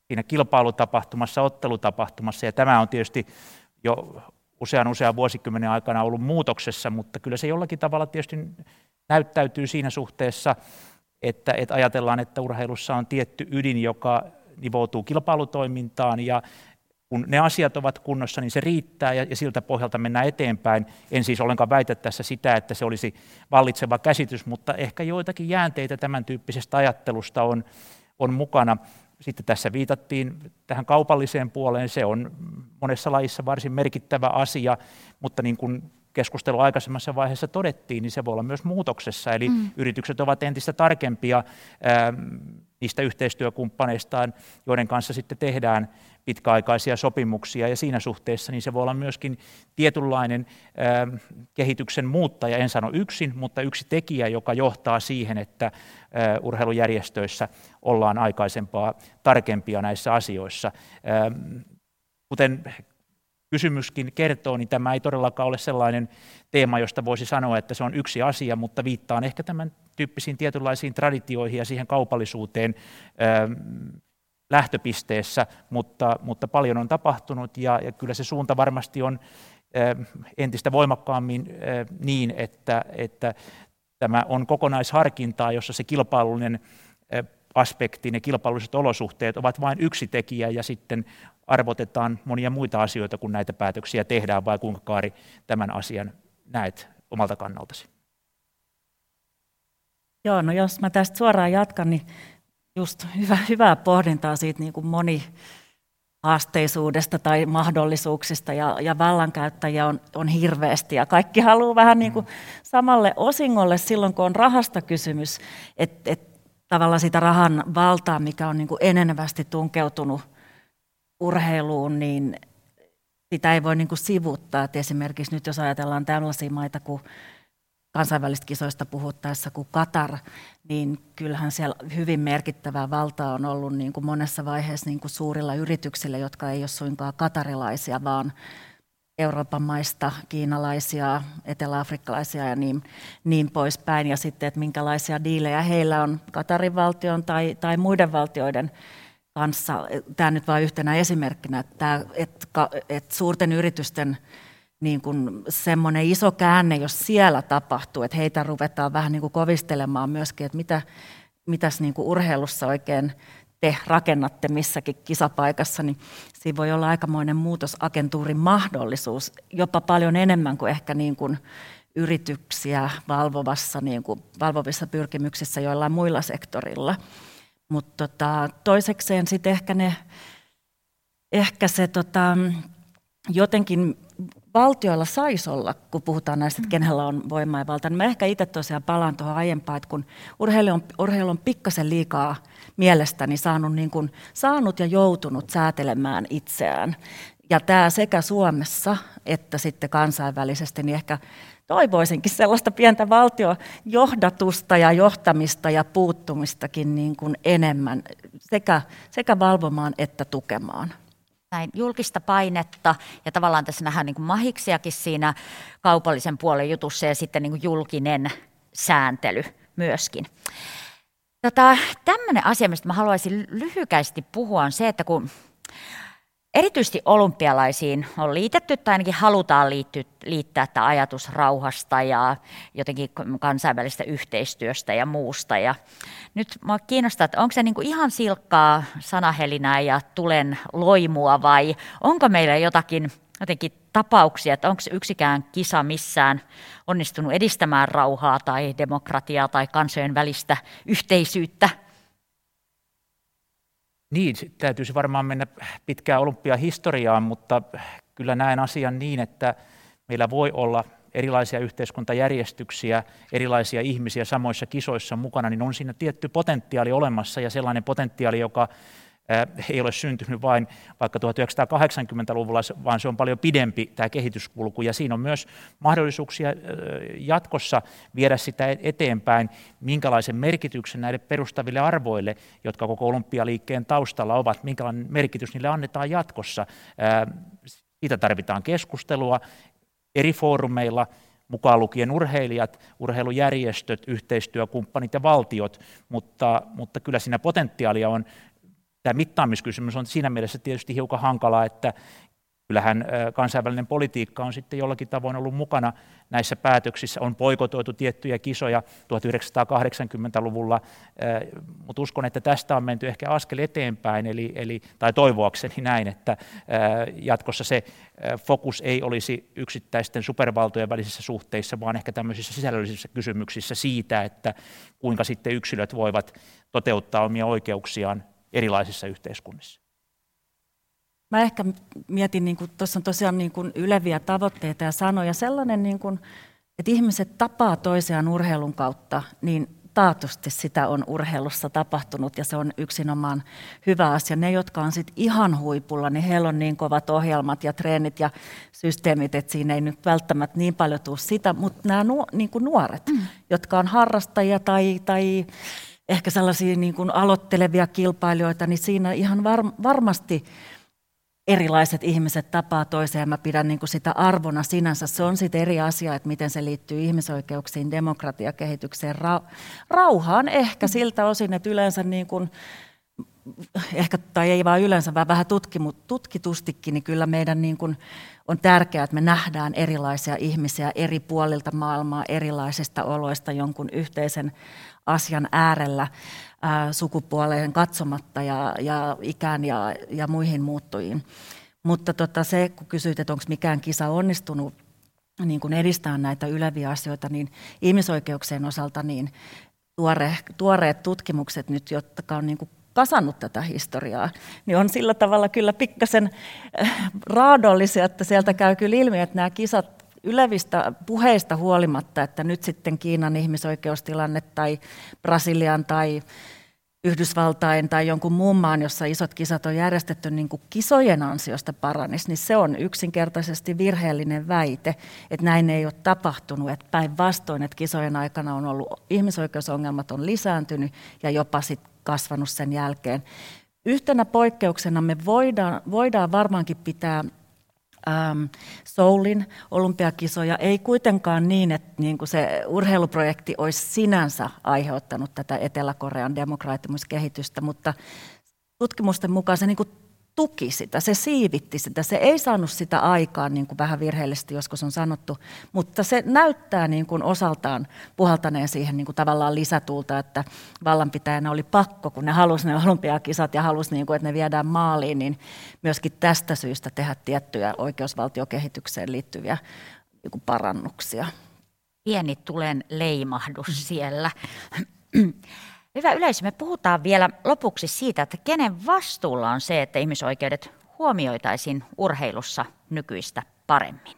siinä kilpailutapahtumassa, ottelutapahtumassa ja tämä on tietysti jo usean usean vuosikymmenen aikana ollut muutoksessa, mutta kyllä se jollakin tavalla tietysti näyttäytyy siinä suhteessa, että, että ajatellaan, että urheilussa on tietty ydin, joka nivoutuu kilpailutoimintaan ja kun ne asiat ovat kunnossa, niin se riittää ja, ja siltä pohjalta mennään eteenpäin. En siis ollenkaan väitä tässä sitä, että se olisi vallitseva käsitys, mutta ehkä joitakin jäänteitä tämän tyyppisestä ajattelusta on, on mukana. Sitten tässä viitattiin tähän kaupalliseen puoleen, se on monessa lajissa varsin merkittävä asia, mutta niin kuin keskustelu aikaisemmassa vaiheessa todettiin, niin se voi olla myös muutoksessa, eli mm. yritykset ovat entistä tarkempia ää, niistä yhteistyökumppaneistaan, joiden kanssa sitten tehdään pitkäaikaisia sopimuksia, ja siinä suhteessa niin se voi olla myöskin tietynlainen ää, kehityksen muuttaja, en sano yksin, mutta yksi tekijä, joka johtaa siihen, että ää, urheilujärjestöissä ollaan aikaisempaa tarkempia näissä asioissa. Ää, kuten kysymyskin kertoo, niin tämä ei todellakaan ole sellainen teema, josta voisi sanoa, että se on yksi asia, mutta viittaan ehkä tämän tyyppisiin tietynlaisiin traditioihin ja siihen kaupallisuuteen lähtöpisteessä, mutta, mutta paljon on tapahtunut ja, ja kyllä se suunta varmasti on entistä voimakkaammin niin, että, että tämä on kokonaisharkintaa, jossa se kilpailullinen aspekti, ne kilpailulliset olosuhteet ovat vain yksi tekijä ja sitten arvotetaan monia muita asioita, kun näitä päätöksiä tehdään, vai kuinka Kaari tämän asian näet omalta kannaltasi? Joo, no jos mä tästä suoraan jatkan, niin just hyvä, hyvää pohdintaa siitä niin kuin moni haasteisuudesta tai mahdollisuuksista ja, ja vallankäyttäjiä on, on hirveästi ja kaikki haluaa vähän niin kuin samalle osingolle silloin, kun on rahasta kysymys, että et, tavallaan sitä rahan valtaa, mikä on niin kuin enenevästi tunkeutunut urheiluun, niin sitä ei voi niin kuin sivuttaa. Et esimerkiksi nyt jos ajatellaan tällaisia maita kuin kansainvälistä kisoista puhuttaessa kuin Katar, niin kyllähän siellä hyvin merkittävää valtaa on ollut niin kuin monessa vaiheessa niin kuin suurilla yrityksillä, jotka ei ole suinkaan katarilaisia, vaan Euroopan maista, kiinalaisia, eteläafrikkalaisia ja niin, niin poispäin. Ja sitten, että minkälaisia diilejä heillä on Katarin valtion tai, tai muiden valtioiden kanssa. Tämä nyt vain yhtenä esimerkkinä, että, että, että suurten yritysten niin kuin semmoinen iso käänne, jos siellä tapahtuu, että heitä ruvetaan vähän niin kuin kovistelemaan myöskin, että mitä, mitäs niin kuin urheilussa oikein te rakennatte missäkin kisapaikassa, niin siinä voi olla aikamoinen muutosagentuurin mahdollisuus, jopa paljon enemmän kuin ehkä niin kuin yrityksiä valvovassa, niin kuin valvovissa pyrkimyksissä joillain muilla sektorilla. Mutta tota, toisekseen sitten ehkä ehkä se tota, jotenkin valtioilla saisi olla, kun puhutaan näistä, että kenellä on voimaa ja valta, niin mä ehkä itse tosiaan palaan tuohon aiempaan, että kun urheilu on, urheilu on pikkasen liikaa mielestäni saanut, niin kuin, saanut ja joutunut säätelemään itseään. Ja tämä sekä Suomessa että sitten kansainvälisesti, niin ehkä toivoisinkin sellaista pientä valtiojohdatusta ja johtamista ja puuttumistakin niin kuin enemmän sekä, sekä valvomaan että tukemaan näin julkista painetta ja tavallaan tässä nähdään niin kuin mahiksiakin siinä kaupallisen puolen jutussa ja sitten niin kuin julkinen sääntely myöskin. Tota, tämmöinen asia, mistä mä haluaisin lyhykäisesti puhua, on se, että kun erityisesti olympialaisiin on liitetty tai ainakin halutaan liitty, liittää tämä ajatus rauhasta ja jotenkin kansainvälistä yhteistyöstä ja muusta. Ja nyt minua kiinnostaa, että onko se niinku ihan silkkaa sanahelinää ja tulen loimua vai onko meillä jotakin jotenkin tapauksia, että onko yksikään kisa missään onnistunut edistämään rauhaa tai demokratiaa tai kansojen välistä yhteisyyttä niin, täytyisi varmaan mennä pitkään olympiahistoriaan, mutta kyllä näen asian niin, että meillä voi olla erilaisia yhteiskuntajärjestyksiä, erilaisia ihmisiä samoissa kisoissa mukana, niin on siinä tietty potentiaali olemassa ja sellainen potentiaali, joka ei ole syntynyt vain vaikka 1980-luvulla, vaan se on paljon pidempi tämä kehityskulku, ja siinä on myös mahdollisuuksia jatkossa viedä sitä eteenpäin, minkälaisen merkityksen näille perustaville arvoille, jotka koko olympialiikkeen taustalla ovat, minkälainen merkitys niille annetaan jatkossa. Siitä tarvitaan keskustelua eri foorumeilla, mukaan lukien urheilijat, urheilujärjestöt, yhteistyökumppanit ja valtiot, mutta, mutta kyllä siinä potentiaalia on Tämä mittaamiskysymys on siinä mielessä tietysti hiukan hankala, että kyllähän kansainvälinen politiikka on sitten jollakin tavoin ollut mukana näissä päätöksissä. On poikotoitu tiettyjä kisoja 1980-luvulla, mutta uskon, että tästä on menty ehkä askel eteenpäin, eli, eli, tai toivoakseni näin, että jatkossa se fokus ei olisi yksittäisten supervaltojen välisissä suhteissa, vaan ehkä tämmöisissä sisällöllisissä kysymyksissä siitä, että kuinka sitten yksilöt voivat toteuttaa omia oikeuksiaan erilaisissa yhteiskunnissa. Mä ehkä mietin, niin tuossa on tosiaan niin kuin yleviä tavoitteita ja sanoja. Sellainen, niin kuin, että ihmiset tapaa toisiaan urheilun kautta, niin taatusti sitä on urheilussa tapahtunut ja se on yksinomaan hyvä asia. Ne, jotka on sit ihan huipulla, niin heillä on niin kovat ohjelmat ja treenit ja systeemit, että siinä ei nyt välttämättä niin paljon tule sitä, mutta nämä nu, niin kuin nuoret, mm. jotka on harrastajia tai, tai ehkä sellaisia niin kuin aloittelevia kilpailijoita, niin siinä ihan var, varmasti erilaiset ihmiset tapaa toiseen. Mä pidän niin kuin sitä arvona sinänsä. Se on sitten eri asia, että miten se liittyy ihmisoikeuksiin, demokratiakehitykseen, ra, rauhaan ehkä siltä osin, että yleensä niin kuin, ehkä, tai ei vaan yleensä, vaan vähän tutkimut, tutkitustikin, niin kyllä meidän niin kuin on tärkeää, että me nähdään erilaisia ihmisiä eri puolilta maailmaa, erilaisista oloista jonkun yhteisen asian äärellä ää, sukupuoleen katsomatta ja, ja ikään ja, ja muihin muuttujiin. Mutta tota, se, kun kysyit, että onko mikään kisa onnistunut niin kun edistää näitä yleviä asioita, niin ihmisoikeuksien osalta niin tuore, tuoreet tutkimukset nyt, jotka on niin kasannut tätä historiaa, niin on sillä tavalla kyllä pikkasen raadollisia, että sieltä käy kyllä ilmi, että nämä kisat ylevistä puheista huolimatta, että nyt sitten Kiinan ihmisoikeustilanne tai Brasilian tai Yhdysvaltain tai jonkun muun maan, jossa isot kisat on järjestetty niin kuin kisojen ansiosta paranisi, niin se on yksinkertaisesti virheellinen väite, että näin ei ole tapahtunut. Että päinvastoin, että kisojen aikana on ollut ihmisoikeusongelmat on lisääntynyt ja jopa sit kasvanut sen jälkeen. Yhtenä poikkeuksena me voidaan, voidaan varmaankin pitää ähm, Soulin olympiakisoja. Ei kuitenkaan niin, että niin kuin se urheiluprojekti olisi sinänsä aiheuttanut tätä Etelä-Korean demokraattimuskehitystä, mutta tutkimusten mukaan se niin kuin tuki sitä, se siivitti sitä. Se ei saanut sitä aikaan, niin kuin vähän virheellisesti joskus on sanottu, mutta se näyttää niin kuin osaltaan puhaltaneen siihen niin kuin tavallaan lisätulta, että vallanpitäjänä oli pakko, kun ne halusi ne olympiakisat ja halusi, niin kuin, että ne viedään maaliin, niin myöskin tästä syystä tehdä tiettyjä oikeusvaltiokehitykseen liittyviä niin kuin parannuksia. Pieni tulen leimahdus siellä. Hyvä yleisö, me puhutaan vielä lopuksi siitä, että kenen vastuulla on se, että ihmisoikeudet huomioitaisiin urheilussa nykyistä paremmin.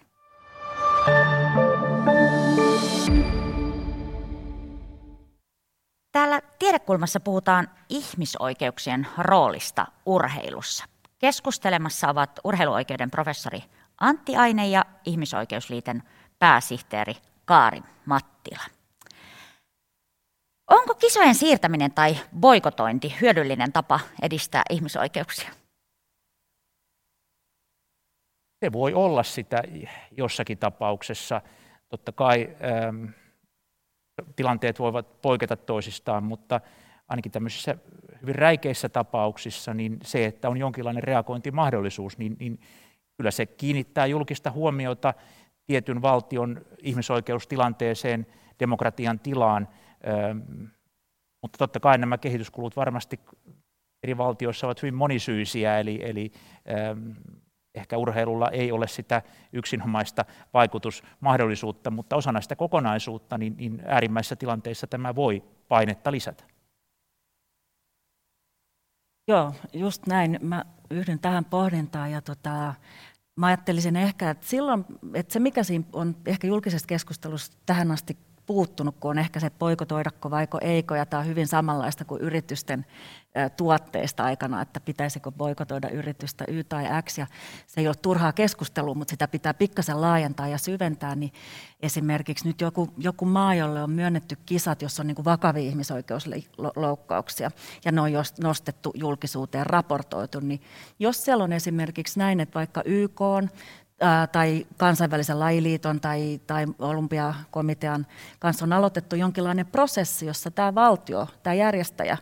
Täällä tiedekulmassa puhutaan ihmisoikeuksien roolista urheilussa. Keskustelemassa ovat urheiluoikeuden professori Antti Aine ja Ihmisoikeusliiton pääsihteeri Kaari Mattila. Onko kisojen siirtäminen tai boikotointi hyödyllinen tapa edistää ihmisoikeuksia? Se voi olla sitä jossakin tapauksessa. Totta kai ähm, tilanteet voivat poiketa toisistaan, mutta ainakin tämmöisissä hyvin räikeissä tapauksissa niin se, että on jonkinlainen reagointimahdollisuus, niin, niin kyllä se kiinnittää julkista huomiota tietyn valtion ihmisoikeustilanteeseen, demokratian tilaan, mutta totta kai nämä kehityskulut varmasti eri valtioissa ovat hyvin monisyisiä, eli, eli ehkä urheilulla ei ole sitä yksinomaista vaikutusmahdollisuutta, mutta osana sitä kokonaisuutta, niin, niin äärimmäisissä tilanteissa tämä voi painetta lisätä. Joo, just näin. Mä yhdyn tähän pohdintaan ja tota, mä ajattelisin ehkä, että silloin, että se mikä siinä on ehkä julkisessa keskustelussa tähän asti puuttunut, kun on ehkä se poikotoidakko vaiko eikö, ja tämä on hyvin samanlaista kuin yritysten tuotteista aikana, että pitäisikö boikotoida yritystä Y tai X, ja se ei ole turhaa keskustelua, mutta sitä pitää pikkasen laajentaa ja syventää, niin esimerkiksi nyt joku, joku maa, jolle on myönnetty kisat, jossa on niin kuin vakavia ihmisoikeusloukkauksia, ja ne on nostettu julkisuuteen, raportoitu, niin jos siellä on esimerkiksi näin, että vaikka YK on tai kansainvälisen lajiliiton tai, tai olympiakomitean kanssa on aloitettu jonkinlainen prosessi, jossa tämä valtio, tämä järjestäjä,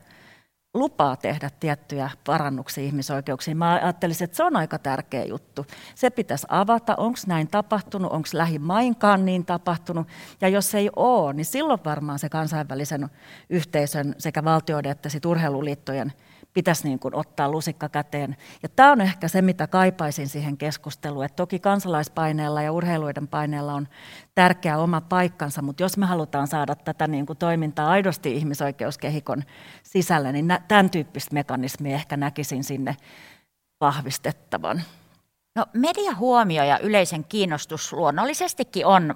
lupaa tehdä tiettyjä parannuksia ihmisoikeuksiin. Mä ajattelisin, että se on aika tärkeä juttu. Se pitäisi avata, onko näin tapahtunut, onko lähimainkaan niin tapahtunut. Ja jos ei ole, niin silloin varmaan se kansainvälisen yhteisön sekä valtioiden että sit urheiluliittojen pitäisi niin kuin ottaa lusikka käteen. Ja tämä on ehkä se, mitä kaipaisin siihen keskusteluun. Että toki kansalaispaineella ja urheiluiden paineella on tärkeä oma paikkansa, mutta jos me halutaan saada tätä niin kuin toimintaa aidosti ihmisoikeuskehikon sisällä, niin tämän tyyppistä mekanismia ehkä näkisin sinne vahvistettavan. No, mediahuomio ja yleisen kiinnostus luonnollisestikin on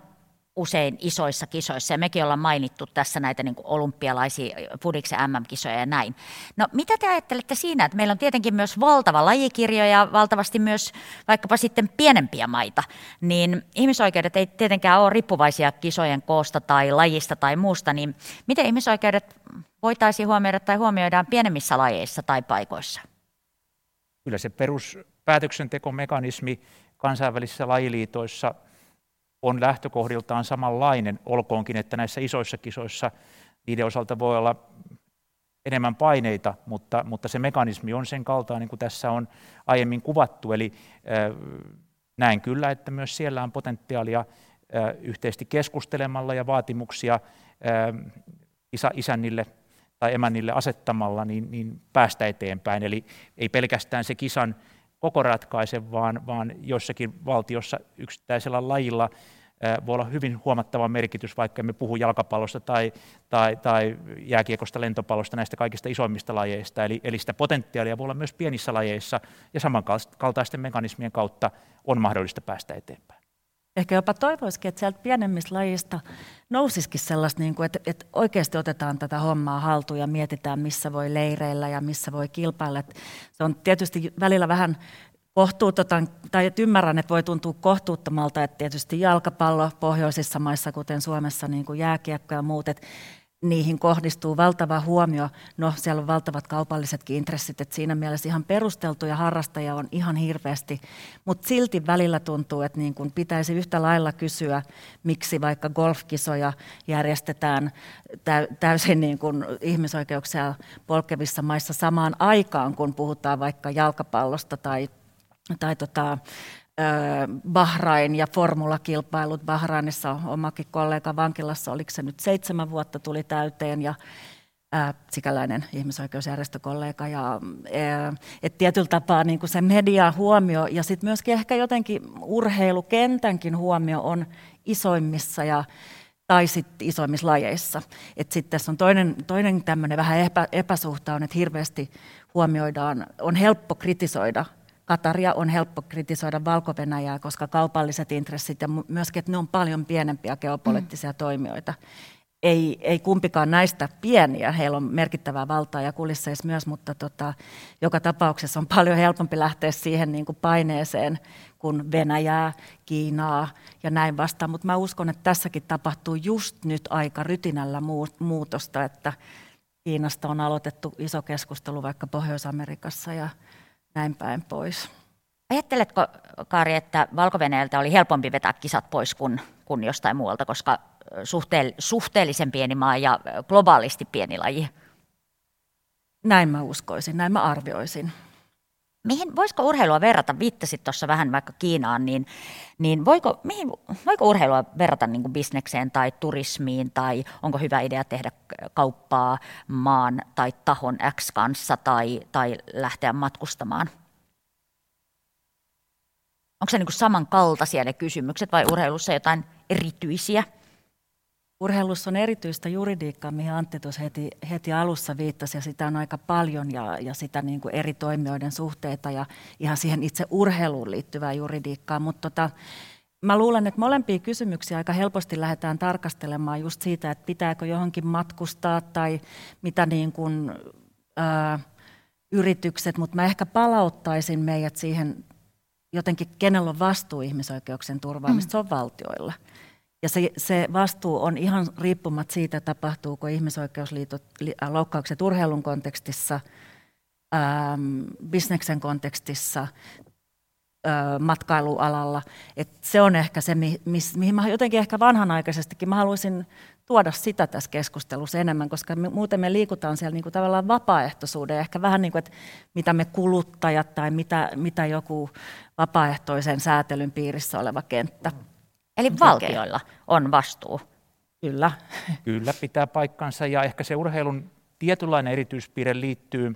usein isoissa kisoissa, ja mekin ollaan mainittu tässä näitä niin olympialaisia Fudiksen MM-kisoja ja näin. No mitä te ajattelette siinä, että meillä on tietenkin myös valtava lajikirjo ja valtavasti myös vaikkapa sitten pienempiä maita, niin ihmisoikeudet ei tietenkään ole riippuvaisia kisojen koosta tai lajista tai muusta, niin miten ihmisoikeudet voitaisiin huomioida tai huomioidaan pienemmissä lajeissa tai paikoissa? Kyllä se peruspäätöksentekomekanismi kansainvälisissä lajiliitoissa – on lähtökohdiltaan samanlainen, olkoonkin, että näissä isoissa kisoissa niiden osalta voi olla enemmän paineita, mutta, mutta se mekanismi on sen kaltainen, niin kuin tässä on aiemmin kuvattu. Eli näen kyllä, että myös siellä on potentiaalia yhteisesti keskustelemalla ja vaatimuksia isä, isännille tai emännille asettamalla, niin, niin päästä eteenpäin. Eli ei pelkästään se kisan koko ratkaise, vaan, vaan jossakin valtiossa yksittäisellä lajilla voi olla hyvin huomattava merkitys, vaikka me puhu jalkapallosta tai, tai, tai jääkiekosta, lentopallosta, näistä kaikista isoimmista lajeista. Eli, eli sitä potentiaalia voi olla myös pienissä lajeissa, ja samankaltaisten mekanismien kautta on mahdollista päästä eteenpäin. Ehkä jopa toivoisikin, että sieltä pienemmistä lajista nousisikin sellaista, niin kuin, että, että oikeasti otetaan tätä hommaa haltuun ja mietitään, missä voi leireillä ja missä voi kilpailla. Että se on tietysti välillä vähän kohtuutotan, tai että ymmärrän, että voi tuntua kohtuuttomalta, että tietysti jalkapallo pohjoisissa maissa, kuten Suomessa, niin kuin jääkiekko ja muut, että niihin kohdistuu valtava huomio. No, siellä on valtavat kaupallisetkin intressit, että siinä mielessä ihan perusteltuja harrastajia on ihan hirveästi, mutta silti välillä tuntuu, että niin kun pitäisi yhtä lailla kysyä, miksi vaikka golfkisoja järjestetään täysin niin kuin ihmisoikeuksia polkevissa maissa samaan aikaan, kun puhutaan vaikka jalkapallosta tai, tai tota, Bahrain ja formulakilpailut. Bahrainissa omakin kollega vankilassa, oliko se nyt seitsemän vuotta tuli täyteen ja ää, sikäläinen ihmisoikeusjärjestökollega. Ja, ää, et tietyllä tapaa niin kuin se media huomio ja sitten myöskin ehkä jotenkin urheilukentänkin huomio on isoimmissa ja tai sitten isoimmissa lajeissa. Et sitten tässä on toinen, toinen tämmöinen vähän epä, epäsuhta on, että hirveästi huomioidaan, on helppo kritisoida Kataria on helppo kritisoida valko koska kaupalliset intressit ja myöskin, että ne on paljon pienempiä geopoliittisia mm. toimijoita. Ei, ei kumpikaan näistä pieniä, heillä on merkittävää valtaa ja kulisseissa myös, mutta tota, joka tapauksessa on paljon helpompi lähteä siihen niin kuin paineeseen kuin Venäjää, Kiinaa ja näin vastaan. Mutta mä uskon, että tässäkin tapahtuu just nyt aika rytinällä muutosta, että Kiinasta on aloitettu iso keskustelu vaikka Pohjois-Amerikassa ja näin päin pois. Ajatteletko, Kari, että valko oli helpompi vetää kisat pois kuin, kuin jostain muualta, koska suhteellisen pieni maa ja globaalisti pieni laji? Näin mä uskoisin, näin mä arvioisin. Mihin, voisiko urheilua verrata, viittasit tuossa vähän vaikka Kiinaan, niin, niin voiko, mihin, voiko urheilua verrata niin kuin bisnekseen tai turismiin, tai onko hyvä idea tehdä kauppaa maan tai tahon X kanssa, tai, tai lähteä matkustamaan? Onko se niin kuin samankaltaisia ne kysymykset, vai urheilussa jotain erityisiä? Urheilussa on erityistä juridiikkaa, mihin Antti tuossa heti, heti alussa viittasi, ja sitä on aika paljon, ja, ja sitä niin kuin eri toimijoiden suhteita, ja ihan siihen itse urheiluun liittyvää juridiikkaa. Mutta tota, mä luulen, että molempia kysymyksiä aika helposti lähdetään tarkastelemaan just siitä, että pitääkö johonkin matkustaa, tai mitä niin kuin, ää, yritykset, mutta mä ehkä palauttaisin meidät siihen jotenkin, kenellä on vastuu ihmisoikeuksien turvaamista, mm. se on valtioilla. Ja se, se vastuu on ihan riippumatta siitä, tapahtuuko ihmisoikeusloukkaukset urheilun kontekstissa, ähm, bisneksen kontekstissa, äh, matkailualalla. Et se on ehkä se, mi, mihin mä jotenkin ehkä vanhanaikaisestikin mä haluaisin tuoda sitä tässä keskustelussa enemmän, koska me, muuten me liikutaan siellä niin kuin tavallaan vapaaehtoisuuden, ehkä vähän niin kuin, että mitä me kuluttajat tai mitä, mitä joku vapaaehtoisen säätelyn piirissä oleva kenttä Eli valtioilla on vastuu. Kyllä. Kyllä, pitää paikkansa ja ehkä se urheilun tietynlainen erityispiirre liittyy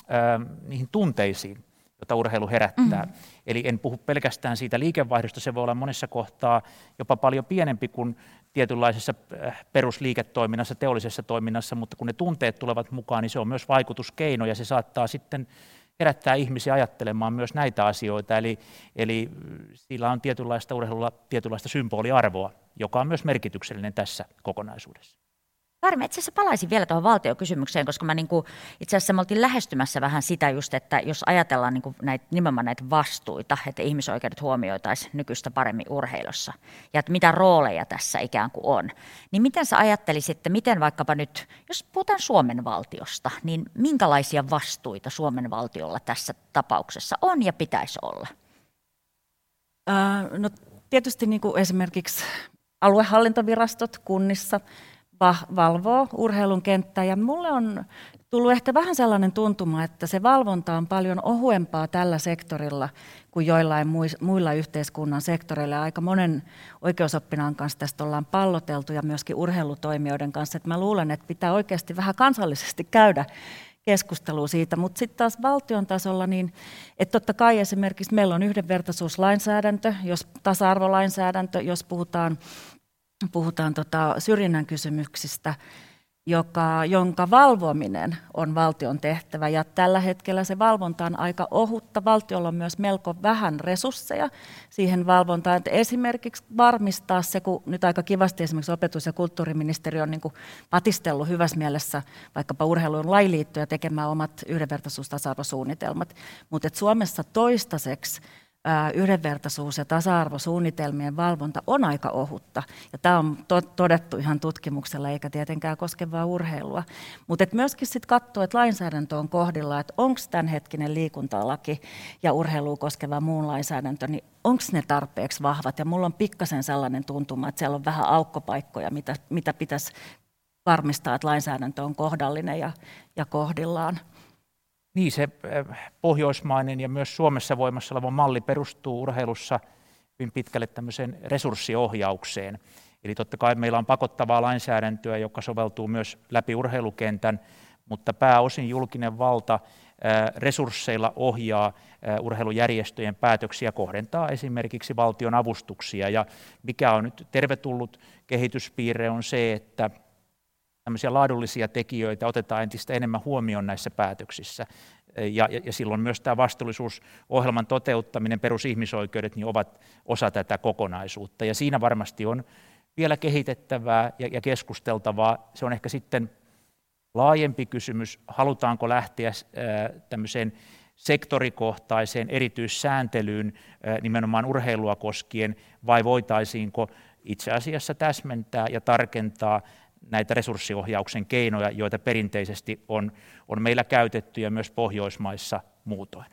äh, niihin tunteisiin, joita urheilu herättää. Mm. Eli en puhu pelkästään siitä liikevaihdosta, se voi olla monessa kohtaa jopa paljon pienempi kuin tietynlaisessa perusliiketoiminnassa, teollisessa toiminnassa, mutta kun ne tunteet tulevat mukaan, niin se on myös vaikutuskeino ja se saattaa sitten herättää ihmisiä ajattelemaan myös näitä asioita, eli, eli sillä on tietynlaista urheilulla tietynlaista symboliarvoa, joka on myös merkityksellinen tässä kokonaisuudessa. Karme, itse asiassa palaisin vielä tuohon valtiokysymykseen, koska mä niinku, itse asiassa me oltiin lähestymässä vähän sitä just, että jos ajatellaan niinku näitä, nimenomaan näitä vastuita, että ihmisoikeudet huomioitaisiin nykyistä paremmin urheilussa ja että mitä rooleja tässä ikään kuin on, niin miten sä ajattelisit, että miten vaikkapa nyt, jos puhutaan Suomen valtiosta, niin minkälaisia vastuita Suomen valtiolla tässä tapauksessa on ja pitäisi olla? Äh, no tietysti niin kuin esimerkiksi aluehallintovirastot kunnissa – valvoo urheilun kenttää ja mulle on tullut ehkä vähän sellainen tuntuma, että se valvonta on paljon ohuempaa tällä sektorilla kuin joillain muilla yhteiskunnan sektoreilla. Aika monen oikeusoppinaan kanssa tästä ollaan palloteltu ja myöskin urheilutoimijoiden kanssa. Että mä luulen, että pitää oikeasti vähän kansallisesti käydä keskustelua siitä, mutta sitten taas valtion tasolla, niin että totta kai esimerkiksi meillä on yhdenvertaisuuslainsäädäntö, jos tasa-arvolainsäädäntö, jos puhutaan puhutaan tota syrjinnän kysymyksistä, joka, jonka valvominen on valtion tehtävä. Ja tällä hetkellä se valvonta on aika ohutta. Valtiolla on myös melko vähän resursseja siihen valvontaan. Että esimerkiksi varmistaa se, kun nyt aika kivasti esimerkiksi opetus- ja kulttuuriministeriö on niin kuin patistellut hyvässä mielessä vaikkapa urheilun lailiittoja tekemään omat yhdenvertaisuustasa-arvosuunnitelmat. Mutta Suomessa toistaiseksi yhdenvertaisuus- ja tasa-arvosuunnitelmien valvonta on aika ohutta. Ja tämä on to- todettu ihan tutkimuksella, eikä tietenkään koske vain urheilua. Mutta myöskin sitten katsoa, että lainsäädäntö on kohdilla, että onko tämänhetkinen liikuntalaki ja urheilua koskeva muun lainsäädäntö, niin onko ne tarpeeksi vahvat. Ja mulla on pikkasen sellainen tuntuma, että siellä on vähän aukkopaikkoja, mitä, mitä pitäisi varmistaa, että lainsäädäntö on kohdallinen ja, ja kohdillaan. Niin, se äh, pohjoismainen ja myös Suomessa voimassa oleva malli perustuu urheilussa hyvin pitkälle tämmöiseen resurssiohjaukseen. Eli totta kai meillä on pakottavaa lainsäädäntöä, joka soveltuu myös läpi urheilukentän, mutta pääosin julkinen valta äh, resursseilla ohjaa äh, urheilujärjestöjen päätöksiä, kohdentaa esimerkiksi valtion avustuksia. Ja mikä on nyt tervetullut kehityspiirre on se, että tämmöisiä laadullisia tekijöitä otetaan entistä enemmän huomioon näissä päätöksissä. ja, ja silloin myös tämä vastuullisuusohjelman toteuttaminen, perusihmisoikeudet, niin ovat osa tätä kokonaisuutta. Ja siinä varmasti on vielä kehitettävää ja, ja keskusteltavaa. Se on ehkä sitten laajempi kysymys, halutaanko lähteä tämmöiseen sektorikohtaiseen erityissääntelyyn nimenomaan urheilua koskien, vai voitaisiinko itse asiassa täsmentää ja tarkentaa näitä resurssiohjauksen keinoja, joita perinteisesti on, on meillä käytetty ja myös Pohjoismaissa muutoin.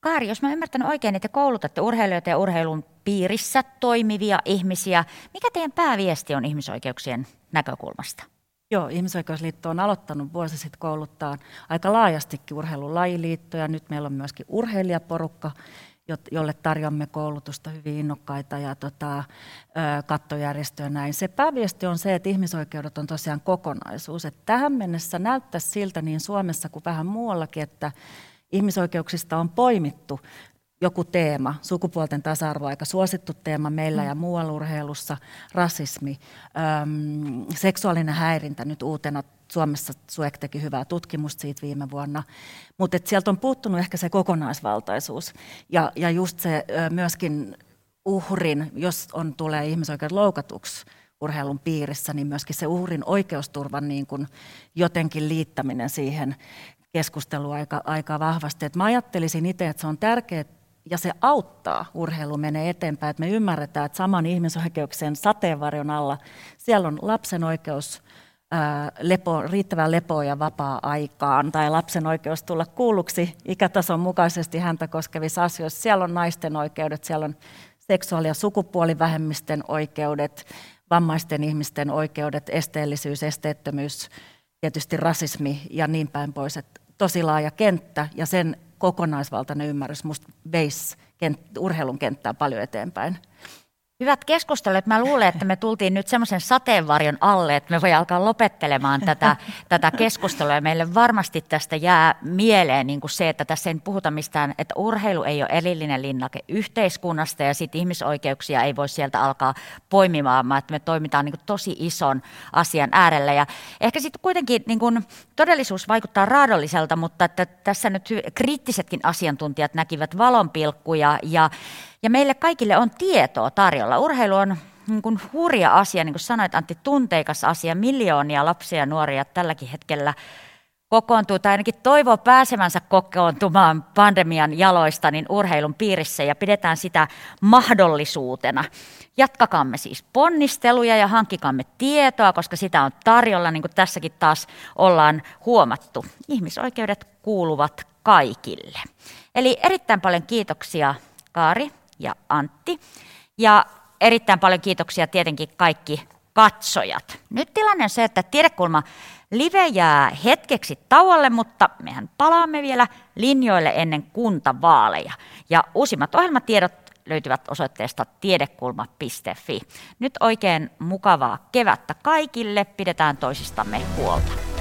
Kaari, jos mä ymmärtänyt oikein, että koulutatte urheilijoita ja urheilun piirissä toimivia ihmisiä, mikä teidän pääviesti on ihmisoikeuksien näkökulmasta? Joo, Ihmisoikeusliitto on aloittanut vuosi sitten kouluttaa aika laajastikin urheilun lajiliittoja. Nyt meillä on myöskin urheilijaporukka, jolle tarjoamme koulutusta hyvin innokkaita ja tota, kattojärjestöjä näin. Se pääviesti on se, että ihmisoikeudet on tosiaan kokonaisuus. Että tähän mennessä näyttäisi siltä niin Suomessa kuin vähän muuallakin, että ihmisoikeuksista on poimittu joku teema, sukupuolten tasa-arvo, aika suosittu teema meillä ja muualla urheilussa, rasismi, äm, seksuaalinen häirintä nyt uutena. Suomessa Suek teki hyvää tutkimusta siitä viime vuonna, mutta sieltä on puuttunut ehkä se kokonaisvaltaisuus ja, ja just se myöskin uhrin, jos on, tulee ihmisoikeudet loukatuksi, urheilun piirissä, niin myöskin se uhrin oikeusturvan niin kuin jotenkin liittäminen siihen keskusteluun aika, aika vahvasti. Et mä ajattelisin itse, että se on tärkeää, ja se auttaa urheilu menee eteenpäin, että me ymmärretään, että saman ihmisoikeuksien sateenvarjon alla siellä on lapsen oikeus lepo, riittävän lepoa ja vapaa-aikaan tai lapsen oikeus tulla kuulluksi ikätason mukaisesti häntä koskevissa asioissa. Siellä on naisten oikeudet, siellä on seksuaali- ja sukupuolivähemmisten oikeudet, vammaisten ihmisten oikeudet, esteellisyys, esteettömyys, tietysti rasismi ja niin päin pois. Että tosi laaja kenttä ja sen kokonaisvaltainen ymmärrys musta veisi kent- urheilun kenttää paljon eteenpäin. Hyvät keskustelut. Mä luulen, että me tultiin nyt semmoisen sateenvarjon alle, että me voi alkaa lopettelemaan tätä, <laughs> tätä keskustelua. Ja meille varmasti tästä jää mieleen niin kuin se, että tässä ei puhuta mistään, että urheilu ei ole erillinen linnake yhteiskunnasta ja sitten ihmisoikeuksia ei voi sieltä alkaa poimimaan, vaan että me toimitaan niin kuin tosi ison asian äärellä. Ja ehkä sitten kuitenkin niin kuin todellisuus vaikuttaa raadolliselta, mutta että tässä nyt kriittisetkin asiantuntijat näkivät valonpilkkuja ja ja meille kaikille on tietoa tarjolla. Urheilu on niin kuin hurja asia, niin kuin sanoit Antti, tunteikas asia. Miljoonia lapsia ja nuoria tälläkin hetkellä kokoontuu tai ainakin toivoo pääsemänsä kokoontumaan pandemian jaloista niin urheilun piirissä ja pidetään sitä mahdollisuutena. Jatkakamme siis ponnisteluja ja hankkikamme tietoa, koska sitä on tarjolla, niin kuin tässäkin taas ollaan huomattu. Ihmisoikeudet kuuluvat kaikille. Eli erittäin paljon kiitoksia Kaari ja Antti. Ja erittäin paljon kiitoksia tietenkin kaikki katsojat. Nyt tilanne on se, että Tiedekulma live jää hetkeksi tauolle, mutta mehän palaamme vielä linjoille ennen kuntavaaleja. Ja uusimmat ohjelmatiedot löytyvät osoitteesta tiedekulma.fi. Nyt oikein mukavaa kevättä kaikille, pidetään toisistamme huolta.